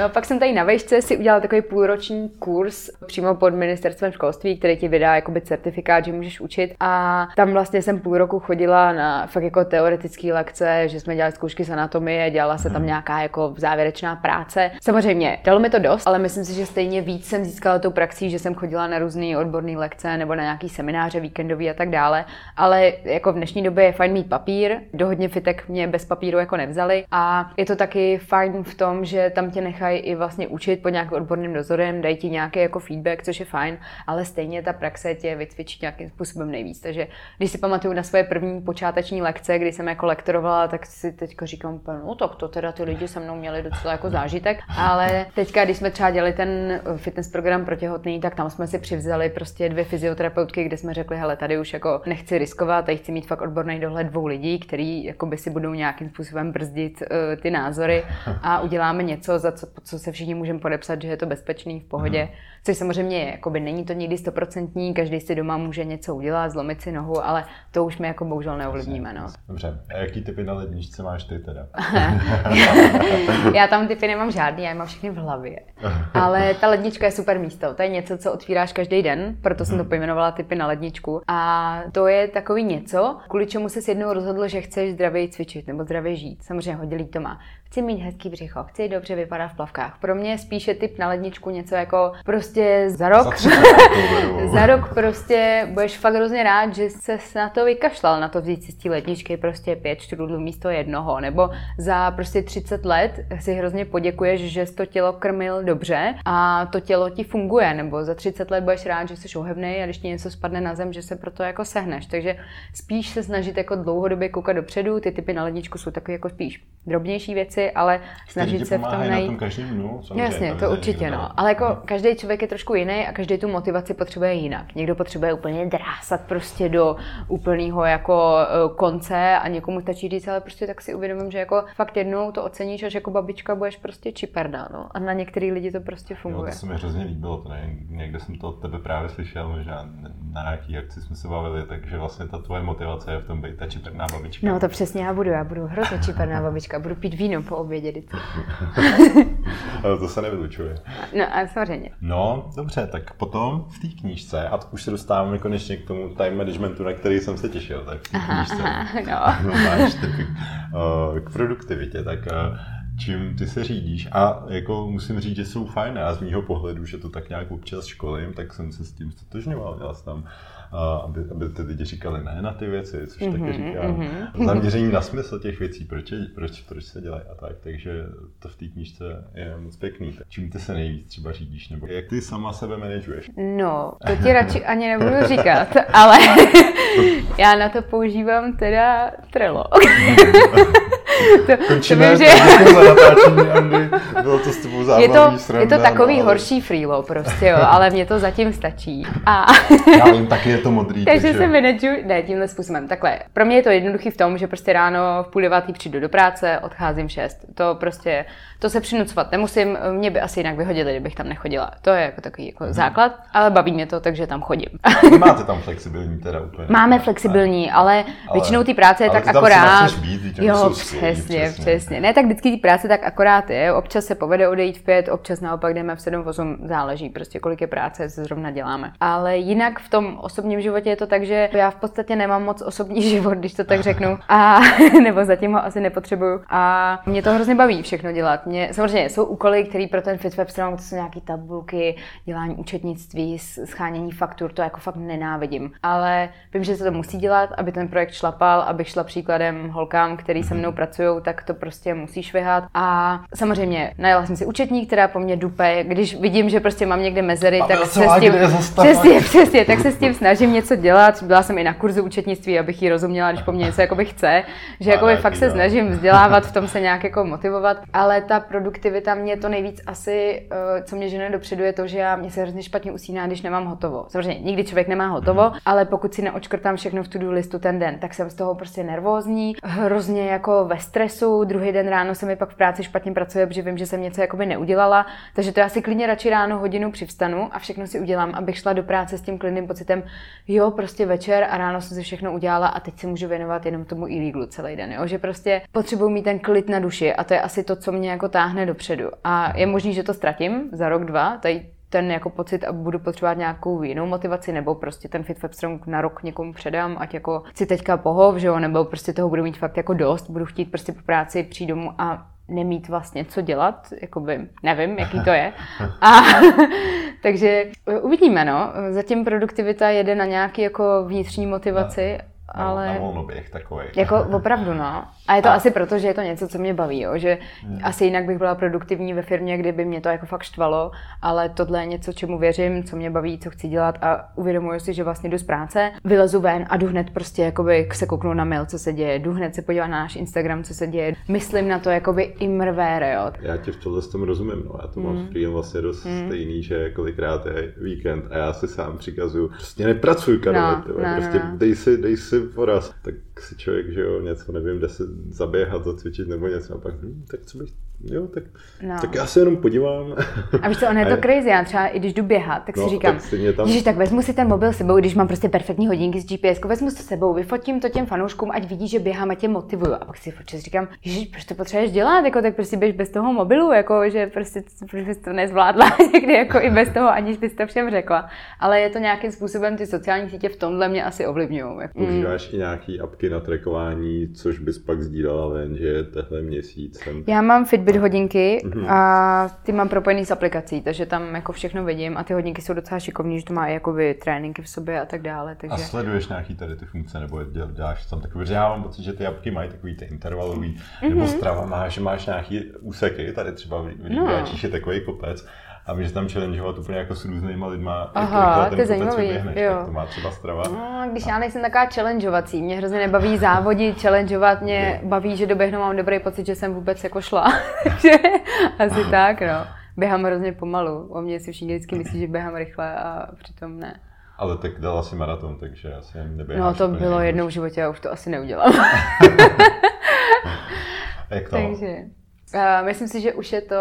No, pak jsem tady na vejšce si udělala takový půlroční kurz přímo pod ministerstvem školství, který ti vydá jakoby certifikát, že můžeš učit. A tam vlastně jsem půl roku chodila na fakt jako teoretické lekce, že jsme dělali zkoušky z anatomie, dělala se tam mhm. nějaká jako závěrečná práce práce. Samozřejmě, dalo mi to dost, ale myslím si, že stejně víc jsem získala tou praxí, že jsem chodila na různé odborné lekce nebo na nějaký semináře víkendový a tak dále. Ale jako v dnešní době je fajn mít papír, do hodně fitek mě bez papíru jako nevzali a je to taky fajn v tom, že tam tě nechají i vlastně učit pod nějakým odborným dozorem, dají ti nějaký jako feedback, což je fajn, ale stejně ta praxe tě vycvičí nějakým způsobem nejvíc. Takže když si pamatuju na svoje první počáteční lekce, kdy jsem jako lektorovala, tak si teďka říkám, no tak to teda ty lidi se mnou měli docela jako zážitek zážitek, ale teďka, když jsme třeba dělali ten eh, fitness program pro těhotný, tak tam jsme si přivzali prostě dvě fyzioterapeutky, kde jsme řekli, hele, tady už jako nechci riskovat, tady chci mít fakt odborný dohled dvou lidí, který jako by si budou nějakým způsobem brzdit uh, ty názory a uděláme něco, za co, co se všichni můžeme podepsat, že je to bezpečný, v pohodě. Mm. Což samozřejmě je, jakoby není to nikdy stoprocentní, každý si doma může něco udělat, zlomit si nohu, ale to už my jako bohužel neovlivníme. No. Dobře, a jaký typy na ledničce máš ty teda? já tam typy nemám žádný, já je mám všechny v hlavě. Ale ta lednička je super místo, to je něco, co otvíráš každý den, proto jsem to mhm. pojmenovala typy na ledničku. A to je takový něco, kvůli čemu se jednou rozhodl, že chceš zdravě cvičit nebo zdravě žít. Samozřejmě hodně to má chci mít hezký břicho, chci dobře vypadat v plavkách. Pro mě je spíše typ na ledničku něco jako prostě za rok. Za, za rok prostě budeš fakt hrozně rád, že se na to vykašlal, na to vzít si z té ledničky prostě pět štrudlů místo jednoho. Nebo za prostě 30 let si hrozně poděkuješ, že jsi to tělo krmil dobře a to tělo ti funguje. Nebo za 30 let budeš rád, že jsi ohebný a když ti něco spadne na zem, že se proto jako sehneš. Takže spíš se snažit jako dlouhodobě koukat dopředu. Ty typy na ledničku jsou takové jako spíš drobnější věci ale snažit se v tom najít. Na tom každým dnu, Jasně, to určitě, no. Ale jako každý člověk je trošku jiný a každý tu motivaci potřebuje jinak. Někdo potřebuje úplně drásat prostě do úplného jako e, konce a někomu stačí říct, ale prostě tak si uvědomím, že jako fakt jednou to oceníš, až jako babička budeš prostě čiperda, no. A na některý lidi to prostě funguje. Jo, to se mi hrozně líbilo, to ne, někde jsem to od tebe právě slyšel, možná na nějaký akci jsme se bavili, takže vlastně ta tvoje motivace je v tom být ta čiperná babička. No to přesně já budu, já budu hrozně čiperná babička budu pít víno po obědě vždycky. Ale to se nevylučuje. No a samozřejmě. No, dobře, tak potom v té knížce, a už se dostáváme konečně k tomu time managementu, na který jsem se těšil, tak v té knížce. Aha, no. no máš typy, uh, k produktivitě, tak uh, čím ty se řídíš. A jako musím říct, že jsou fajn. Já z mýho pohledu, že to tak nějak občas školím, tak jsem se s tím stotožňoval. Měl jsem tam aby, aby ty lidi říkali ne na ty věci, což mm-hmm, taky říkám. Mm-hmm. Zaměření na smysl těch věcí, proč, proč, proč se dělají a tak. Takže to v té knížce je moc pěkný. Čím ty se nejvíc třeba řídíš, nebo jak ty sama sebe manažuješ? No, to ti radši ani nebudu říkat, ale já na to používám teda Trello. to, Končíme, to vím, že... za natáčení, Andy. Bylo to s tebou je to, sranda, je to takový no, ale... horší freelo prostě, jo, ale mně to zatím stačí. A... Já vím, taky je to modrý. takže, takže se manažuji, ne, tímhle způsobem. Takhle, pro mě je to jednoduchý v tom, že prostě ráno v půl devátý přijdu do práce, odcházím v šest. To prostě, to se přinucovat nemusím, mě by asi jinak vyhodili, kdybych tam nechodila. To je jako takový jako hmm. základ, ale baví mě to, takže tam chodím. Máte tam flexibilní teda úplně? Máme flexibilní, ale, ale většinou ty práce je tak akorát. Být, jo, přesně, přesně, přesně. Ne, tak vždycky ty práce tak akorát je. Občas se povede odejít v pět, občas naopak jdeme v 7, 8, záleží prostě, kolik je práce se zrovna děláme. Ale jinak v tom osobním životě je to tak, že já v podstatě nemám moc osobní život, když to tak řeknu. A nebo zatím ho asi nepotřebuju. A mě to hrozně baví všechno dělat. Mě, samozřejmě jsou úkoly, které pro ten FitWeb strong, to jsou nějaké tabulky, dělání účetnictví, schánění faktur, to jako fakt nenávidím. Ale vím, že se to musí dělat, aby ten projekt šlapal, abych šla příkladem holkám, který se mnou pracují, tak to prostě musí švihat. A samozřejmě najela jsem si účetní, která po mně dupe, když vidím, že prostě mám někde mezery, tak se s tím, přesně, přesně, tak se s tím snažím něco dělat. Byla jsem i na kurzu účetnictví, abych ji rozuměla, když po mně něco jakoby chce, že jakoby fakt se snažím vzdělávat, v tom se nějak jako motivovat, ale ta produktivita mě to nejvíc asi, eh, co mě žene dopředu, je to, že já mě se hrozně špatně usíná, když nemám hotovo. Samozřejmě nikdy člověk nemá hotovo, mhm. ale pokud si neočkrtám všechno v to-do listu ten den, tak jsem z toho prostě nervózní, hrozně jako ve stresu, druhý den ráno se mi pak v práci špatně pracuje, protože vím, že jsem něco jakoby neudělala, takže to já si klidně radši ráno hodinu přivstanu a všechno si udělám, abych šla do práce s tím klidným pocitem, jo, prostě večer a ráno jsem si všechno udělala a teď se můžu věnovat jenom tomu e celý den, jo? že prostě potřebuji mít ten klid na duši a to je asi to, co mě jako táhne dopředu. A je možný, že to ztratím za rok, dva, tady ten jako pocit a budu potřebovat nějakou jinou motivaci, nebo prostě ten Fit Strong na rok někomu předám, ať jako si teďka pohov, že jo, nebo prostě toho budu mít fakt jako dost, budu chtít prostě po práci přijít domů a nemít vlastně co dělat, jakoby nevím, jaký to je. A, takže uvidíme, no. Zatím produktivita jede na nějaký jako vnitřní motivaci ale... Na volnoběh takový. Jako opravdu, no. A je to a... asi proto, že je to něco, co mě baví, jo? že hmm. asi jinak bych byla produktivní ve firmě, kdyby mě to jako fakt štvalo, ale tohle je něco, čemu věřím, co mě baví, co chci dělat a uvědomuji si, že vlastně jdu z práce, vylezu ven a jdu hned prostě jakoby se kouknu na mail, co se děje, jdu hned se podívat na náš Instagram, co se děje, myslím na to jakoby imrvére, jo. Já ti v tohle s tom rozumím, no. já to mám hmm. s vlastně dost hmm. stejný, že kolikrát je víkend a já si sám přikazuju, prostě nepracuj, Karol, no, no, prostě no. dej si, dej si poraz, tak si člověk, že jo, něco, nevím, jde se zaběhat, zacvičit nebo něco a pak, hm, tak co bych jo, tak, no. tak já se jenom podívám. A víš co, ono je to crazy, já třeba i když jdu běhat, tak si no, říkám, tak, tam... Ježiš, tak vezmu si ten mobil sebou, když mám prostě perfektní hodinky s GPS, vezmu to sebou, vyfotím to těm fanouškům, ať vidí, že běhám a tě motivuju. A pak si občas říkám, ježiš, proč to potřebuješ dělat, jako, tak prostě běž bez toho mobilu, jako, že prostě proč bys to nezvládla někdy jako i bez toho, aniž bys to všem řekla. Ale je to nějakým způsobem, ty sociální sítě v tomhle mě asi ovlivňují. Jako. Používáš mm. i nějaký apky na trackování, což bys pak sdílela ven, že tenhle měsíc jsem... Já mám Fitbit hodinky mm-hmm. a ty mám propojený s aplikací, takže tam jako všechno vidím a ty hodinky jsou docela šikovní, že to má i jakoby tréninky v sobě a tak dále. Takže... A sleduješ nějaký tady ty funkce nebo děláš tam takový, že já mám pocit, že ty apky mají takový ty intervalový, mm-hmm. nebo strava máš, že máš nějaký úseky, tady třeba v no. je takový kopec a můžeš tam challengeovat úplně jako s různýma lidma. Aha, to je zajímavý. Běhneš, jo. to má třeba strava. No, když já nejsem taková challengeovací, mě hrozně nebaví závodit, challengeovat, mě baví, že doběhnu, mám dobrý pocit, že jsem vůbec jako šla. Asi tak, no. Běhám hrozně pomalu. O mě si všichni vždycky myslí, že běhám rychle a přitom ne. Ale tak dala si maraton, takže asi neběháš. No to bylo jednou v životě a už to asi neudělám. Jak to? Takže. Uh, myslím si, že už je to...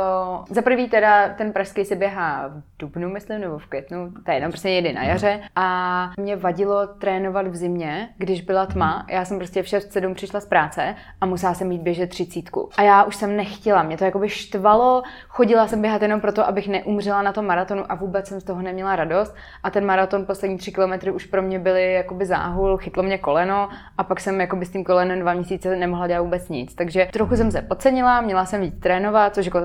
Za prvý teda ten pražský se běhá v dubnu, myslím, nebo v květnu, to je jenom prostě někdy na jaře. A mě vadilo trénovat v zimě, když byla tma. Já jsem prostě v 6-7 přišla z práce a musela jsem mít běžet třicítku. A já už jsem nechtěla, mě to jakoby štvalo, chodila jsem běhat jenom proto, abych neumřela na tom maratonu a vůbec jsem z toho neměla radost. A ten maraton poslední tři kilometry už pro mě byly jakoby záhul, chytlo mě koleno a pak jsem jakoby s tím kolenem dva měsíce nemohla dělat vůbec nic. Takže trochu jsem se podcenila, měla jsem víc trénovat, což jako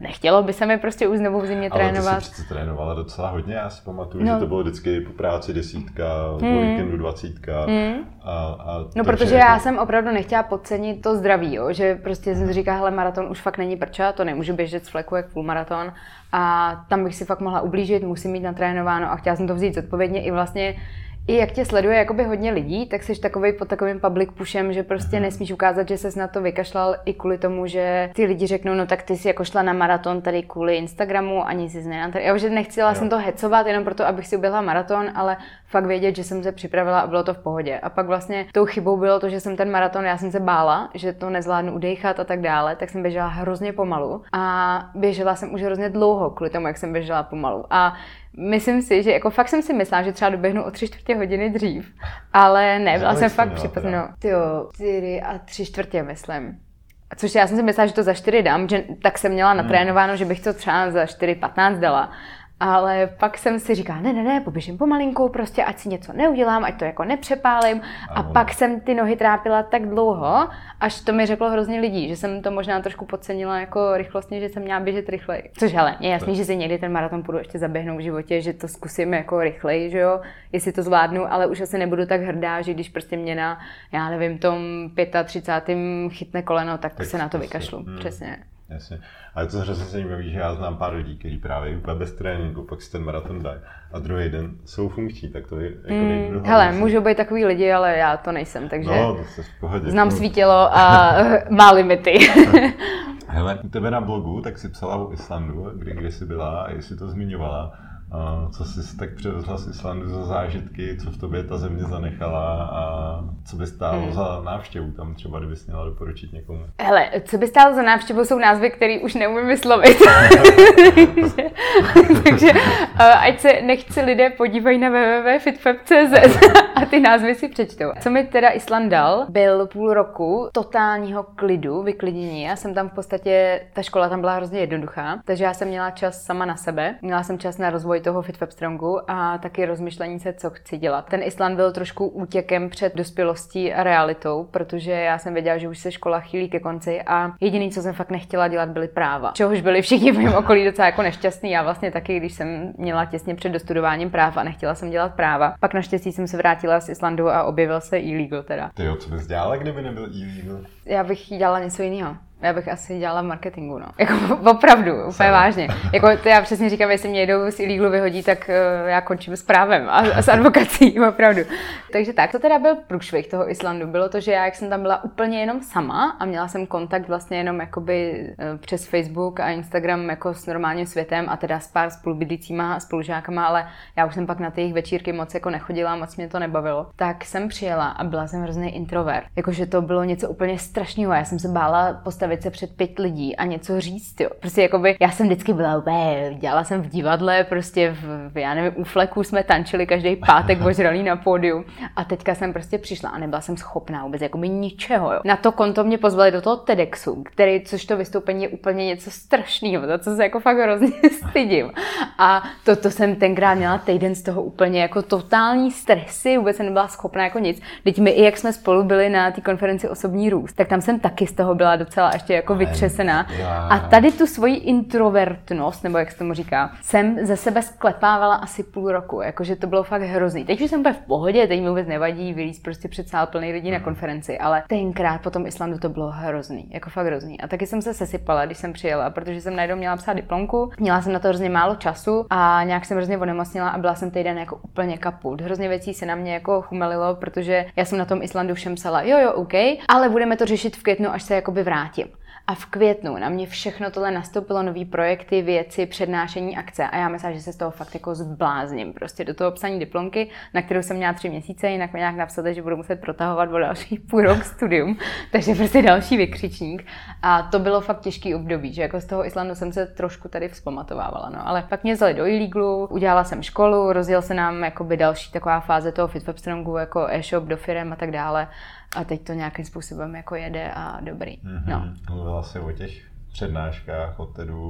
nechtělo by se mi prostě už znovu v zimě Ale trénovat. ty jsi přece trénovala docela hodně, já si pamatuju, no. že to bylo vždycky po práci desítka, hmm. po víkendu dvacítka. Hmm. A, a no protože jako... já jsem opravdu nechtěla podcenit to zdraví, jo? že prostě jsem si říkala, hele, maraton už fakt není prča, to nemůžu běžet z fleku jak maraton a tam bych si fakt mohla ublížit, musím mít natrénováno a chtěla jsem to vzít zodpovědně i vlastně i jak tě sleduje jakoby hodně lidí, tak jsi takový pod takovým public pushem, že prostě nesmíš ukázat, že ses na to vykašlal i kvůli tomu, že ty lidi řeknou, no tak ty jsi jako šla na maraton tady kvůli Instagramu, ani si nenatr... Já už nechtěla jsem to hecovat jenom proto, abych si uběhla maraton, ale fakt vědět, že jsem se připravila a bylo to v pohodě. A pak vlastně tou chybou bylo to, že jsem ten maraton, já jsem se bála, že to nezvládnu udechat a tak dále, tak jsem běžela hrozně pomalu a běžela jsem už hrozně dlouho kvůli tomu, jak jsem běžela pomalu. A myslím si, že jako fakt jsem si myslela, že třeba doběhnu o tři čtvrtě hodiny dřív, ale ne, byla jsem fakt připravená. Tyjo, čtyři a tři čtvrtě, myslím. Což já jsem si myslela, že to za čtyři dám, že tak jsem měla hmm. natrénováno, že bych to třeba za 4.15 dala. Ale pak jsem si říkala, ne, ne, ne, poběžím pomalinku, prostě ať si něco neudělám, ať to jako nepřepálím. A ano. pak jsem ty nohy trápila tak dlouho, až to mi řeklo hrozně lidí, že jsem to možná trošku podcenila jako rychlostně, že jsem měla běžet rychleji. Což ale je jasný, že si někdy ten maraton půjdu ještě zaběhnout v životě, že to zkusím jako rychleji, že jo, jestli to zvládnu, ale už asi nebudu tak hrdá, že když prostě mě na, já nevím, tom 35. chytne koleno, tak, tak se na to vykašlu. Hmm. Přesně. Jasně. A je to hrozně zajímavé, že já znám pár lidí, kteří právě úplně bez tréninku pak si ten maraton dají a druhý den jsou funkční, tak to je jako mm, Hele, můžou být takový lidi, ale já to nejsem, takže no, to se v pohodě. znám svý tělo a má limity. Hele, u tebe na blogu, tak si psala o Islandu, kdy, kdy jsi byla a jestli to zmiňovala co jsi tak přivezla z Islandu za zážitky, co v tobě ta země zanechala a co by stálo hmm. za návštěvu tam třeba, kdybys měla doporučit někomu? Hele, co by stálo za návštěvu jsou názvy, které už neumím vyslovit. Takže ať se nechci lidé podívají na www.fitfab.cz ty názvy si přečtou. Co mi teda Island dal, byl půl roku totálního klidu, vyklidění. Já jsem tam v podstatě, ta škola tam byla hrozně jednoduchá, takže já jsem měla čas sama na sebe, měla jsem čas na rozvoj toho FitWeb Strongu a taky rozmyšlení se, co chci dělat. Ten Island byl trošku útěkem před dospělostí a realitou, protože já jsem věděla, že už se škola chýlí ke konci a jediný, co jsem fakt nechtěla dělat, byly práva. Čehož byli všichni v mém okolí docela jako nešťastní. Já vlastně taky, když jsem měla těsně před dostudováním práva a nechtěla jsem dělat práva. Pak naštěstí jsem se vrátila z Islandu a objevil se e-legal teda. Ty jo, co bys dělala, kdyby nebyl e-legal? Já bych dělala něco jiného. Já bych asi dělala marketingu, no. Jako opravdu, úplně vážně. Jako to já přesně říkám, jestli mě jedou z illegalu vyhodí, tak uh, já končím s právem a, a s advokací, opravdu. Takže tak, to teda byl průšvih toho Islandu. Bylo to, že já, jak jsem tam byla úplně jenom sama a měla jsem kontakt vlastně jenom jakoby uh, přes Facebook a Instagram jako s normálním světem a teda s pár spolubydlícíma a spolužákama, ale já už jsem pak na ty jejich večírky moc jako nechodila, moc mě to nebavilo. Tak jsem přijela a byla jsem hrozný introvert. Jakože to bylo něco úplně strašného. Já jsem se bála postavit postavit se před pět lidí a něco říct, jo. Prostě jakoby, já jsem vždycky byla úplně, dělala jsem v divadle, prostě v, v já nevím, u fleku jsme tančili každý pátek ožralý na pódiu a teďka jsem prostě přišla a nebyla jsem schopná vůbec jakoby ničeho, jo. Na to konto mě pozvali do toho TEDxu, který, což to vystoupení je úplně něco strašného, za co se jako fakt hrozně stydím. A to, to jsem tenkrát měla týden z toho úplně jako totální stresy, vůbec jsem nebyla schopná jako nic. Teď my i jak jsme spolu byli na té konferenci Osobní růst, tak tam jsem taky z toho byla docela ještě jako vytřesená. A tady tu svoji introvertnost, nebo jak se tomu říká, jsem ze sebe sklepávala asi půl roku, jakože to bylo fakt hrozný. Teď už jsem úplně v pohodě, teď mi vůbec nevadí vylíz prostě před sál plný lidí na mhm. konferenci, ale tenkrát po tom Islandu to bylo hrozný, jako fakt hrozný. A taky jsem se sesypala, když jsem přijela, protože jsem najednou měla psát diplomku, měla jsem na to hrozně málo času a nějak jsem hrozně onemocnila a byla jsem týden jako úplně kaput. Hrozně věcí se na mě jako chumelilo, protože já jsem na tom Islandu všem psala, jo, jo, OK, ale budeme to řešit v květnu, až se jakoby vrátím. A v květnu na mě všechno tohle nastoupilo, nové projekty, věci, přednášení, akce. A já myslím, že se z toho fakt jako zblázním. Prostě do toho psaní diplomky, na kterou jsem měla tři měsíce, jinak mi nějak napsali, že budu muset protahovat o další půl rok studium. Takže prostě další vykřičník. A to bylo fakt těžký období, že jako z toho Islandu jsem se trošku tady vzpamatovávala. No. Ale pak mě vzali do Illeglu, udělala jsem školu, rozjel se nám jakoby další taková fáze toho FitWebstrongu, jako e-shop do firem a tak dále. A teď to nějakým způsobem jako jede a dobrý. Mm-hmm. No. Mluvila jsi o těch přednáškách, o tedu,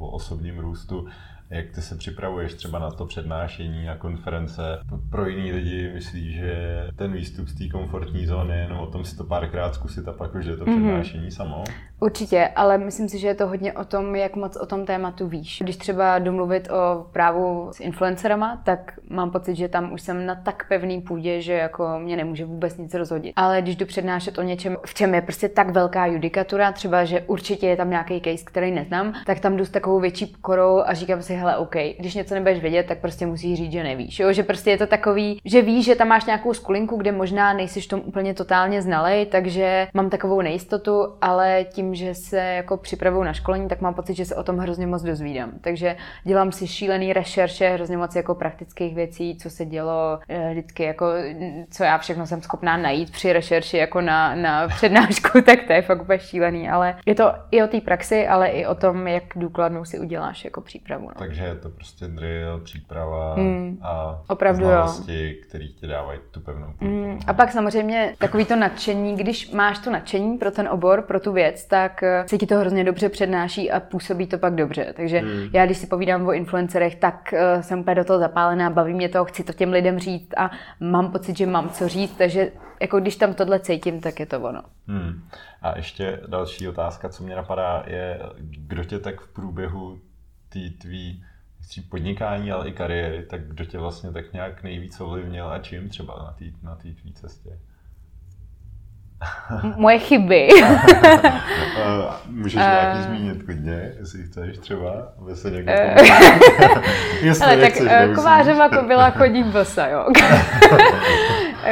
o osobním růstu. Jak ty se připravuješ třeba na to přednášení, na konference? Pro jiný lidi myslí, že ten výstup z té komfortní zóny je jenom o tom si to párkrát zkusit a pak už je to mhm. přednášení mm-hmm. samo? Určitě, ale myslím si, že je to hodně o tom, jak moc o tom tématu víš. Když třeba domluvit o právu s influencerama, tak mám pocit, že tam už jsem na tak pevný půdě, že jako mě nemůže vůbec nic rozhodit. Ale když jdu přednášet o něčem, v čem je prostě tak velká judikatura, třeba, že určitě je tam nějaký case, který neznám, tak tam jdu s takovou větší pokorou a říkám si, hele, OK, když něco nebudeš vědět, tak prostě musíš říct, že nevíš. Jo? Že prostě je to takový, že víš, že tam máš nějakou skulinku, kde možná nejsi v tom úplně totálně znalej, takže mám takovou nejistotu, ale tím že se jako připravuju na školení, tak mám pocit, že se o tom hrozně moc dozvídám. Takže dělám si šílený rešerše, hrozně moc jako praktických věcí, co se dělo eh, vždycky, jako co já všechno jsem schopná najít při rešerši jako na, na přednášku, tak to je fakt úplně šílený, ale je to i o té praxi, ale i o tom, jak důkladnou si uděláš jako přípravu. No. Takže je to prostě drill, příprava hmm. a Opravdu znalosti, které ti dávají tu pevnou hmm. A pak samozřejmě takový to nadšení, když máš to nadšení pro ten obor, pro tu věc, tak eh, se ti to hrozně dobře přednáší a působí to pak dobře. Takže hmm. já, když si povídám o influencerech, tak uh, jsem úplně do toho zapálená, baví mě to, chci to těm lidem říct a mám pocit, že mám co říct, takže jako když tam tohle cítím, tak je to ono. Hmm. A ještě další otázka, co mě napadá, je, kdo tě tak v průběhu té tvý podnikání, ale i kariéry, tak kdo tě vlastně tak nějak nejvíc ovlivnil a čím třeba na té na tvý cestě? moje chyby. Můžeš nějaký uh, zmínit klidně, jestli chceš třeba, aby se někdo Jestli Ale tak uh, Kovářova kobila chodí bosa, jo.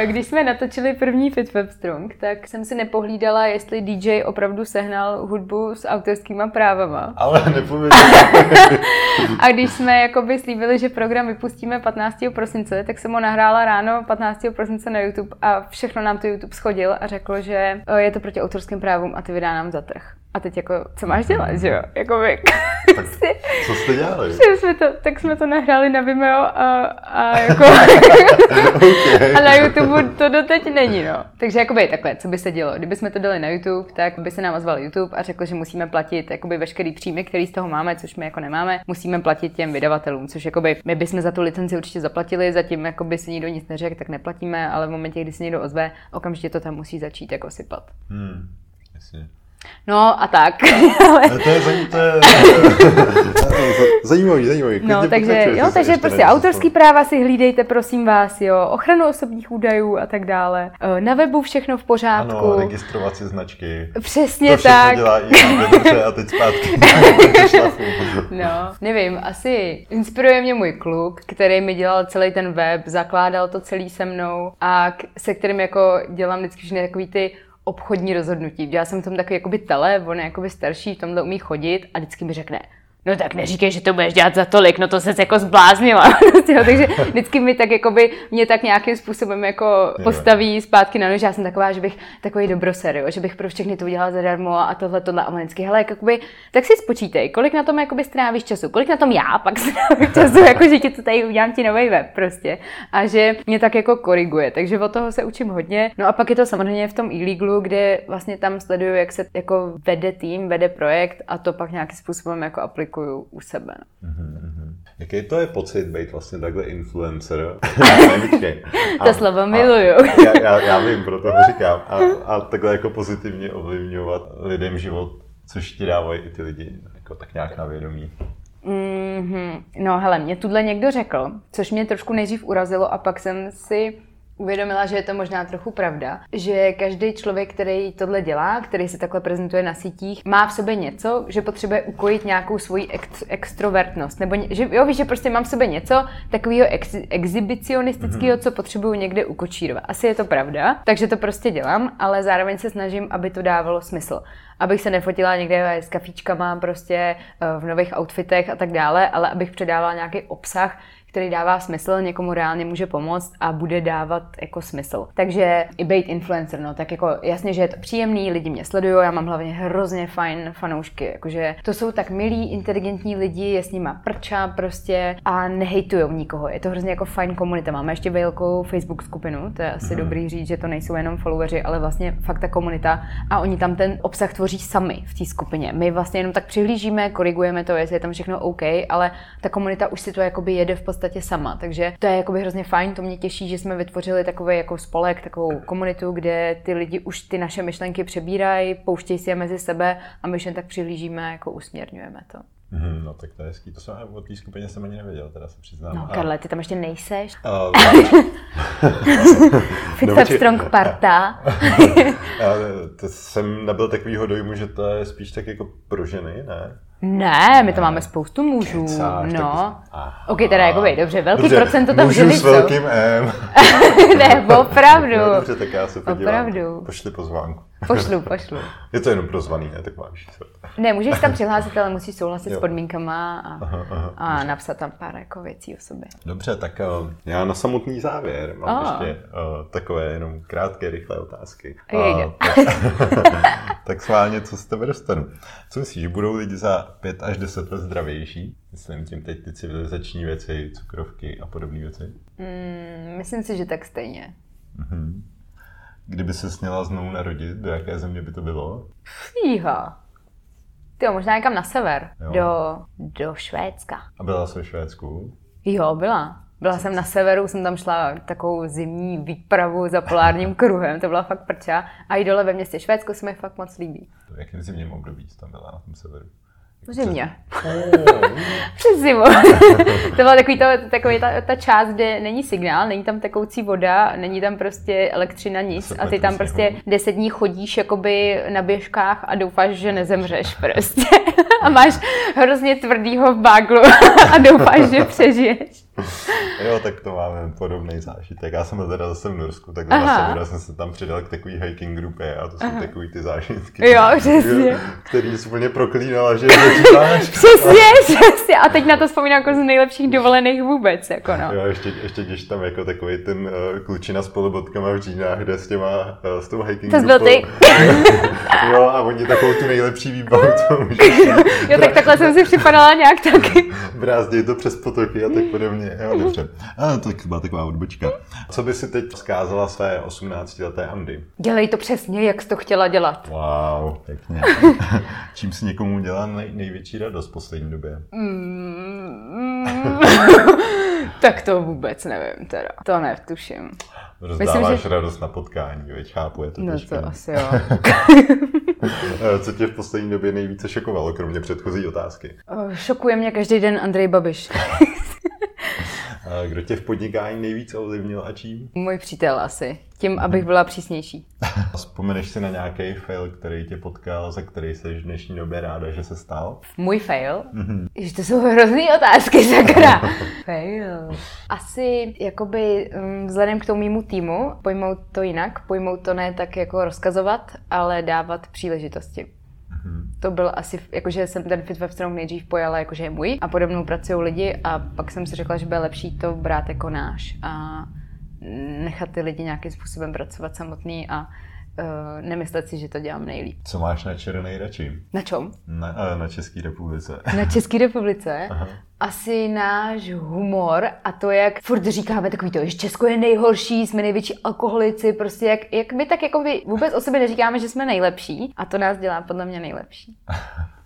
Když jsme natočili první Fit Web Strong, tak jsem si nepohlídala, jestli DJ opravdu sehnal hudbu s autorskýma právama. Ale nepověděl. A když jsme jakoby slíbili, že program vypustíme 15. prosince, tak jsem ho nahrála ráno 15. prosince na YouTube a všechno nám to YouTube schodil a řekl, že eh, je to proti autorským právům a ty vydá nám za trh. A teď jako, co máš dělat, že jo? Jako by, tak, co jste dělali? Že jsme to, tak jsme to nahráli na Vimeo a, a jako okay. a na YouTube to doteď není, no. Takže jakoby takhle, co by se dělo? Kdyby jsme to dali na YouTube, tak by se nám ozval YouTube a řekl, že musíme platit jakoby veškerý příjmy, který z toho máme, což my jako nemáme, musíme platit těm vydavatelům, což jakoby my bychom za tu licenci určitě zaplatili, zatím jakoby si nikdo nic neřekl, tak neplatíme, ale v momentě, kdy se někdo ozve, okamžitě to tam musí začít jako sypat. Hmm, jasně. No a tak. to je, zajímavý, to je zajímavý, zajímavý. No, takže, jo, takže prostě autorský práva si hlídejte, prosím vás, jo, ochranu osobních údajů a tak dále. E, na webu všechno v pořádku. Ano, registrovat si značky. Přesně to tak. dělá i a teď zpátky. no, nevím, asi inspiruje mě můj kluk, který mi dělal celý ten web, zakládal to celý se mnou a se kterým jako dělám vždycky všechny takový ty obchodní rozhodnutí. Já jsem v tom takový jakoby tele, on je jakoby starší, v tomhle umí chodit a vždycky mi řekne, no tak neříkej, že to budeš dělat za tolik, no to se jako zbláznila. Takže vždycky mi tak jakoby, mě tak nějakým způsobem jako postaví zpátky na nož. Já jsem taková, že bych takový dobroser, jo? že bych pro všechny to udělala zadarmo a tohle, tohle a vždycky, hele, jakoby, tak si spočítej, kolik na tom jakoby strávíš času, kolik na tom já pak strávím času, jako že ti to tady udělám ti nový web prostě. A že mě tak jako koriguje, takže od toho se učím hodně. No a pak je to samozřejmě v tom e kde vlastně tam sleduju, jak se jako vede tým, vede projekt a to pak nějakým způsobem jako aplikuje aplikuju u sebe. Mm-hmm. Jaký to je pocit být vlastně takhle influencer? to a, slovo miluju. A, já, já, já vím, proto ho říkám. A, a takhle jako pozitivně ovlivňovat lidem život, což ti dávají i ty lidi jako tak nějak na vědomí. Mm-hmm. No hele, mě tuhle někdo řekl, což mě trošku nejdřív urazilo a pak jsem si uvědomila, že je to možná trochu pravda, že každý člověk, který tohle dělá, který se takhle prezentuje na sítích, má v sobě něco, že potřebuje ukojit nějakou svoji ex- extrovertnost. Nebo že, jo, víš, že prostě mám v sobě něco takového ex- exhibicionistického, co potřebuju někde ukočírovat. Asi je to pravda, takže to prostě dělám, ale zároveň se snažím, aby to dávalo smysl abych se nefotila někde s kafíčkama prostě eh, v nových outfitech a tak dále, ale abych předávala nějaký obsah, který dává smysl, někomu reálně může pomoct a bude dávat jako smysl. Takže i být influencer, no tak jako jasně, že je to příjemný, lidi mě sledují, já mám hlavně hrozně fajn fanoušky, jakože to jsou tak milí, inteligentní lidi, je s nima prča prostě a nehejtujou nikoho. Je to hrozně jako fajn komunita. Máme ještě velkou Facebook skupinu, to je asi mm-hmm. dobrý říct, že to nejsou jenom followeri, ale vlastně fakt ta komunita a oni tam ten obsah tvoří sami v té skupině. My vlastně jenom tak přihlížíme, korigujeme to, jestli je tam všechno OK, ale ta komunita už si to jakoby jede v podstatě podstatě sama. Takže to je jakoby hrozně fajn, to mě těší, že jsme vytvořili takový jako spolek, takovou komunitu, kde ty lidi už ty naše myšlenky přebírají, pouštějí si je mezi sebe a my jen tak přihlížíme, jako usměrňujeme to. Mm, no tak to je hezký, to jsem o té skupině jsem ani nevěděl, teda se přiznám. No Karle, ty tam ještě nejseš. Uh, Fit no, Strong parta. to jsem nabyl takovýho dojmu, že to je spíš tak jako pro ženy, ne? Ne, my to máme spoustu mužů. Kecáš, no. Tak... Ok, teda jakoby, dobře, velký dobře, procent to tam ženy s velkým M. ne, opravdu. No, dobře, tak já se podívám. Opravdu. Pošli pozvánku. Pošlu, pošlu. Je to jenom pro zvaný, ne? Tak máš. Ne, můžeš tam přihlásit, ale musíš souhlasit jo. s podmínkama a, aha, aha, a napsat tam pár jako věcí o sobě. Dobře, tak uh, já na samotný závěr mám oh. ještě uh, takové jenom krátké, rychlé otázky. Uh, tak, tak sválně, co z tebe dostanu. Co myslíš, budou lidi za 5 až 10 let zdravější? Myslím tím teď ty civilizační věci, cukrovky a podobné věci. Mm, myslím si, že tak stejně. Mm-hmm. Kdyby se směla znovu narodit, do jaké země by to bylo? Fíha. Ty možná někam na sever. Jo. Do, do Švédska. A byla jsi ve Švédsku? Jo, byla. Byla jsem na severu, jsem tam šla takovou zimní výpravu za polárním kruhem, to byla fakt prča. A i dole ve městě Švédsko se mi fakt moc líbí. V jakém zimním období tam byla na tom severu? V zimě. Přes zimu. to byla takový, to, takový ta, ta, část, kde není signál, není tam tekoucí voda, není tam prostě elektřina, nic. A ty tam prostě deset dní chodíš jakoby na běžkách a doufáš, že nezemřeš prostě. a máš hrozně tvrdýho v baglu a doufáš, že přežiješ. jo, tak to máme podobný zážitek. Já jsem teda zase v Norsku, tak zase jsem se tam přidal k takový hiking grupě a to jsou Aha. takový ty zážitky. Jo, přesně. Který jsi úplně proklínala, že Přesně, přesně. A teď na to vzpomínám jako z nejlepších dovolených vůbec. Jako no. Jo, ještě, ještě když tam jako takový ten uh, klučina s polobotkama v džínách, kde s těma, uh, s tou hiking To byl ty. jo, a oni takovou tu nejlepší výbavu, co Jo, tak takhle jsem si připadala nějak taky. Brázděj to přes potoky a tak podobně. Jo, dobře. A tak byla taková odbočka. Co by si teď vzkázala své 18-leté Andy? Dělej to přesně, jak jsi to chtěla dělat. Wow, pěkně. Čím si někomu dělá nej, největší radost v poslední době? Mm, tak to vůbec nevím teda. To nevtuším. Rozdáváš Myslím, že... radost na potkání, veď chápu, je to No těžké. to asi jo. Co tě v poslední době nejvíce šokovalo, kromě předchozí otázky? Šokuje mě každý den Andrej Babiš. Kdo tě v podnikání nejvíc ovlivnil a čím? Můj přítel asi. Tím, abych byla přísnější. Vzpomeneš si na nějaký fail, který tě potkal, za který jsi v dnešní době ráda, že se stal? Můj fail? Mm-hmm. to jsou hrozný otázky, sakra. fail. Asi jakoby mm, vzhledem k tomu mýmu týmu pojmout to jinak, pojmout to ne tak jako rozkazovat, ale dávat příležitosti. To byl asi, jakože jsem ten Fit Web nejdřív pojala, jakože je můj a podobnou pracují lidi a pak jsem si řekla, že bude lepší to brát jako náš a nechat ty lidi nějakým způsobem pracovat samotný a uh, nemyslet si, že to dělám nejlíp. Co máš na čere nejradši? Na čem? Na, na České republice. Na České republice? Aha. Asi náš humor a to, jak furt říkáme takový to, že Česko je nejhorší, jsme největší alkoholici, prostě jak, jak my tak jako by vůbec o sobě neříkáme, že jsme nejlepší a to nás dělá podle mě nejlepší.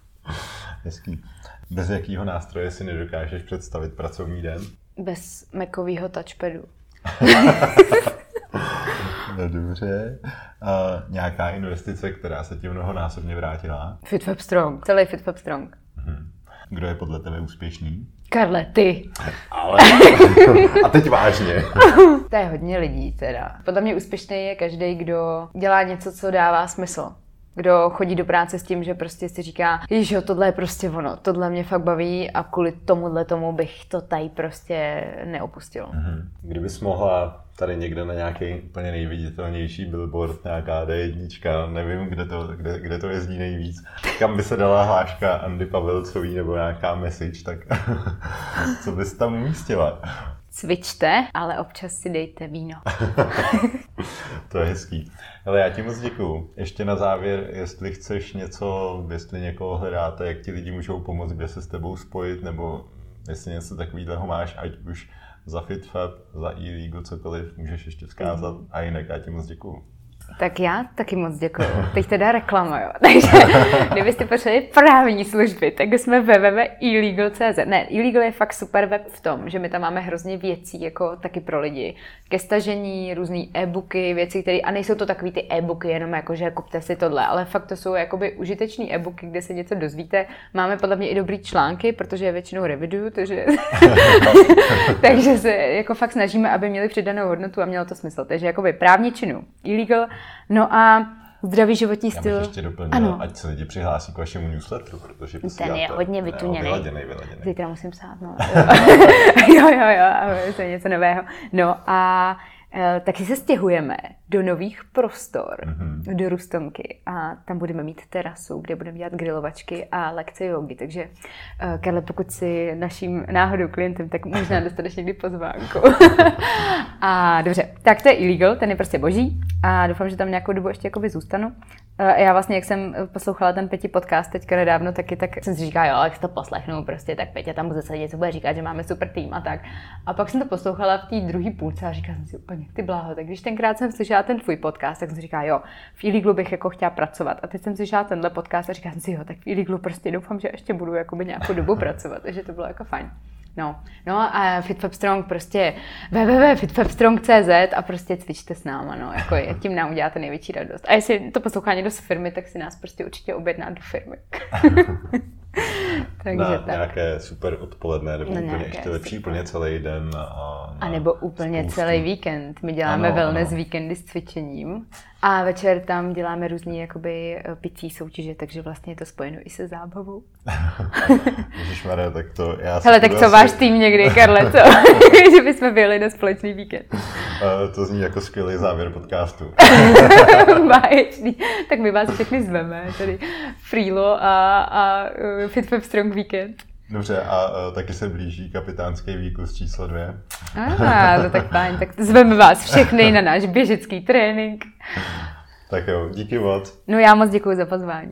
Hezký. Bez jakého nástroje si nedokážeš představit pracovní den? Bez Macového touchpadu. no dobře. Uh, nějaká investice, která se ti mnohonásobně vrátila? FitWeb Strong. Celý FitWeb Strong. Uh-huh. Kdo je podle tebe úspěšný? Karle, ty. Ale... A teď vážně. to je hodně lidí teda. Podle mě úspěšný je každý, kdo dělá něco, co dává smysl kdo chodí do práce s tím, že prostě si říká, že tohle je prostě ono, tohle mě fakt baví a kvůli tomuhle tomu bych to tady prostě neopustil. Mm-hmm. Kdybys mohla tady někde na nějaký úplně nejviditelnější billboard, nějaká D1, nevím, kde to, kde, kde to jezdí nejvíc, kam by se dala hláška Andy Pavelcový nebo nějaká message, tak co bys tam umístila? Cvičte, ale občas si dejte víno. to je hezký. Ale já ti moc děkuju. Ještě na závěr, jestli chceš něco, jestli někoho hledáte, jak ti lidi můžou pomoct, kde se s tebou spojit, nebo jestli něco takového máš, ať už za FitFab, za e cokoliv, můžeš ještě vzkázat. Mm. A jinak já ti moc děkuju. Tak já taky moc děkuji. Teď teda reklama, jo. Takže kdybyste potřebovali právní služby, tak jsme www.illegal.cz. Ne, illegal je fakt super web v tom, že my tam máme hrozně věcí, jako taky pro lidi. Ke stažení, různé e-booky, věci, které, a nejsou to takový ty e-booky, jenom jako, že kupte si tohle, ale fakt to jsou jakoby užitečné e-booky, kde se něco dozvíte. Máme podle mě i dobrý články, protože je většinou reviduju, takže, takže se jako fakt snažíme, aby měli přidanou hodnotu a mělo to smysl. Takže jakoby právní činu, illegal, No a zdravý životní styl. Já bych ještě doplnil, ano. ať se lidi přihlásí k vašemu newsletteru, protože Ten je hodně vytuněný. Vyladěnej, vyladěnej. Zítra musím psát, no. jo, jo, jo, to je něco nového. No a taky se stěhujeme do nových prostor, mm-hmm. do Rustomky a tam budeme mít terasu, kde budeme dělat grilovačky a lekce jogy. Takže, uh, Karle, pokud si naším náhodou klientem, tak možná dostaneš někdy pozvánku. a dobře, tak to je illegal, ten je prostě boží a doufám, že tam nějakou dobu ještě jakoby zůstanu. Uh, já vlastně, jak jsem poslouchala ten Peti podcast teďka nedávno, taky tak jsem si říkala, jo, jak to poslechnu, prostě tak Petě tam bude sedět, co bude říkat, že máme super tým a tak. A pak jsem to poslouchala v té druhé půlce a říkala jsem si úplně, ty bláho, tak když tenkrát jsem slyšela ten tvůj podcast, tak jsem si říkala, jo, v Iliglu bych jako chtěla pracovat. A teď jsem slyšela tenhle podcast a říkala jsem si, jo, tak v Iliglu prostě doufám, že ještě budu jakoby nějakou dobu pracovat, takže to bylo jako fajn. No, no a FitFab Strong prostě www.fitfabstrong.cz a prostě cvičte s náma, no, jako tím nám uděláte největší radost. A jestli to poslouchá někdo z firmy, tak si nás prostě určitě objedná do firmy. Takže na tak. nějaké super odpoledne, nebo na úplně ještě super. lepší, úplně celý den. A, a nebo úplně spoustu. celý víkend. My děláme ano, wellness ano. víkendy s cvičením a večer tam děláme různé jakoby eh, picí soutěže, takže vlastně je to spojeno i se zábavou. Maria, tak to já Hele, tak co asi... váš tým někdy, Karle, co? že bychom byli na společný víkend. Uh, to zní jako skvělý závěr podcastu. Báječný. tak my vás všechny zveme, tady Freelo a, a uh, Fit Web Strong Weekend. Dobře, a uh, taky se blíží kapitánský výklus číslo dvě. A, ah, to tak fajn, tak zveme vás všechny na náš běžecký trénink. Tak jo, díky moc. No já moc děkuji za pozvání.